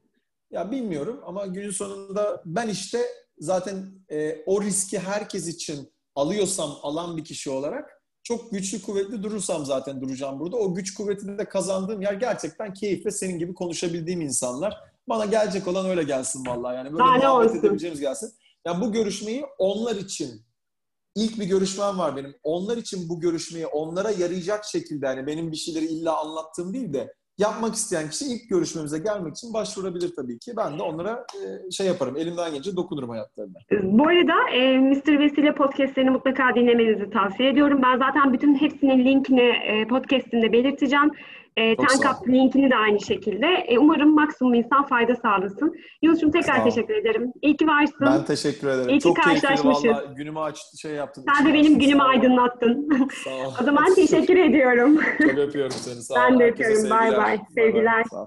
ya bilmiyorum ama günün sonunda ben işte zaten e, o riski herkes için alıyorsam alan bir kişi olarak çok güçlü kuvvetli durursam zaten duracağım burada. O güç kuvvetini de kazandığım yer gerçekten keyifle senin gibi konuşabildiğim insanlar. Bana gelecek olan öyle gelsin vallahi yani böyle Daha muhabbet olsun. edebileceğimiz gelsin. Ya bu görüşmeyi onlar için ilk bir görüşmem var benim. Onlar için bu görüşmeyi onlara yarayacak şekilde hani benim bir şeyleri illa anlattığım değil de yapmak isteyen kişi ilk görüşmemize gelmek için başvurabilir tabii ki. Ben de onlara e, şey yaparım. Elimden gelince dokunurum hayatlarına. Bu arada e, Mr. Vesile podcastlerini mutlaka dinlemenizi tavsiye ediyorum. Ben zaten bütün hepsinin linkini e, podcastinde belirteceğim. E, ol. Tenkap linkini de aynı şekilde. E, umarım maksimum insan fayda sağlasın. Yunus'cum tekrar teşekkür ederim. İyi ki varsın. Ben teşekkür ederim. İyi ki Çok karşılaşmışız. valla. Günümü açtı, şey yaptın. Sen de benim günümü Sağ aydınlattın. Sağ ol. o zaman teşekkür ediyorum. Çok öpüyorum seni. Sağ ol. Ben de öpüyorum. Bay bay. Sevgiler. Sağ ol.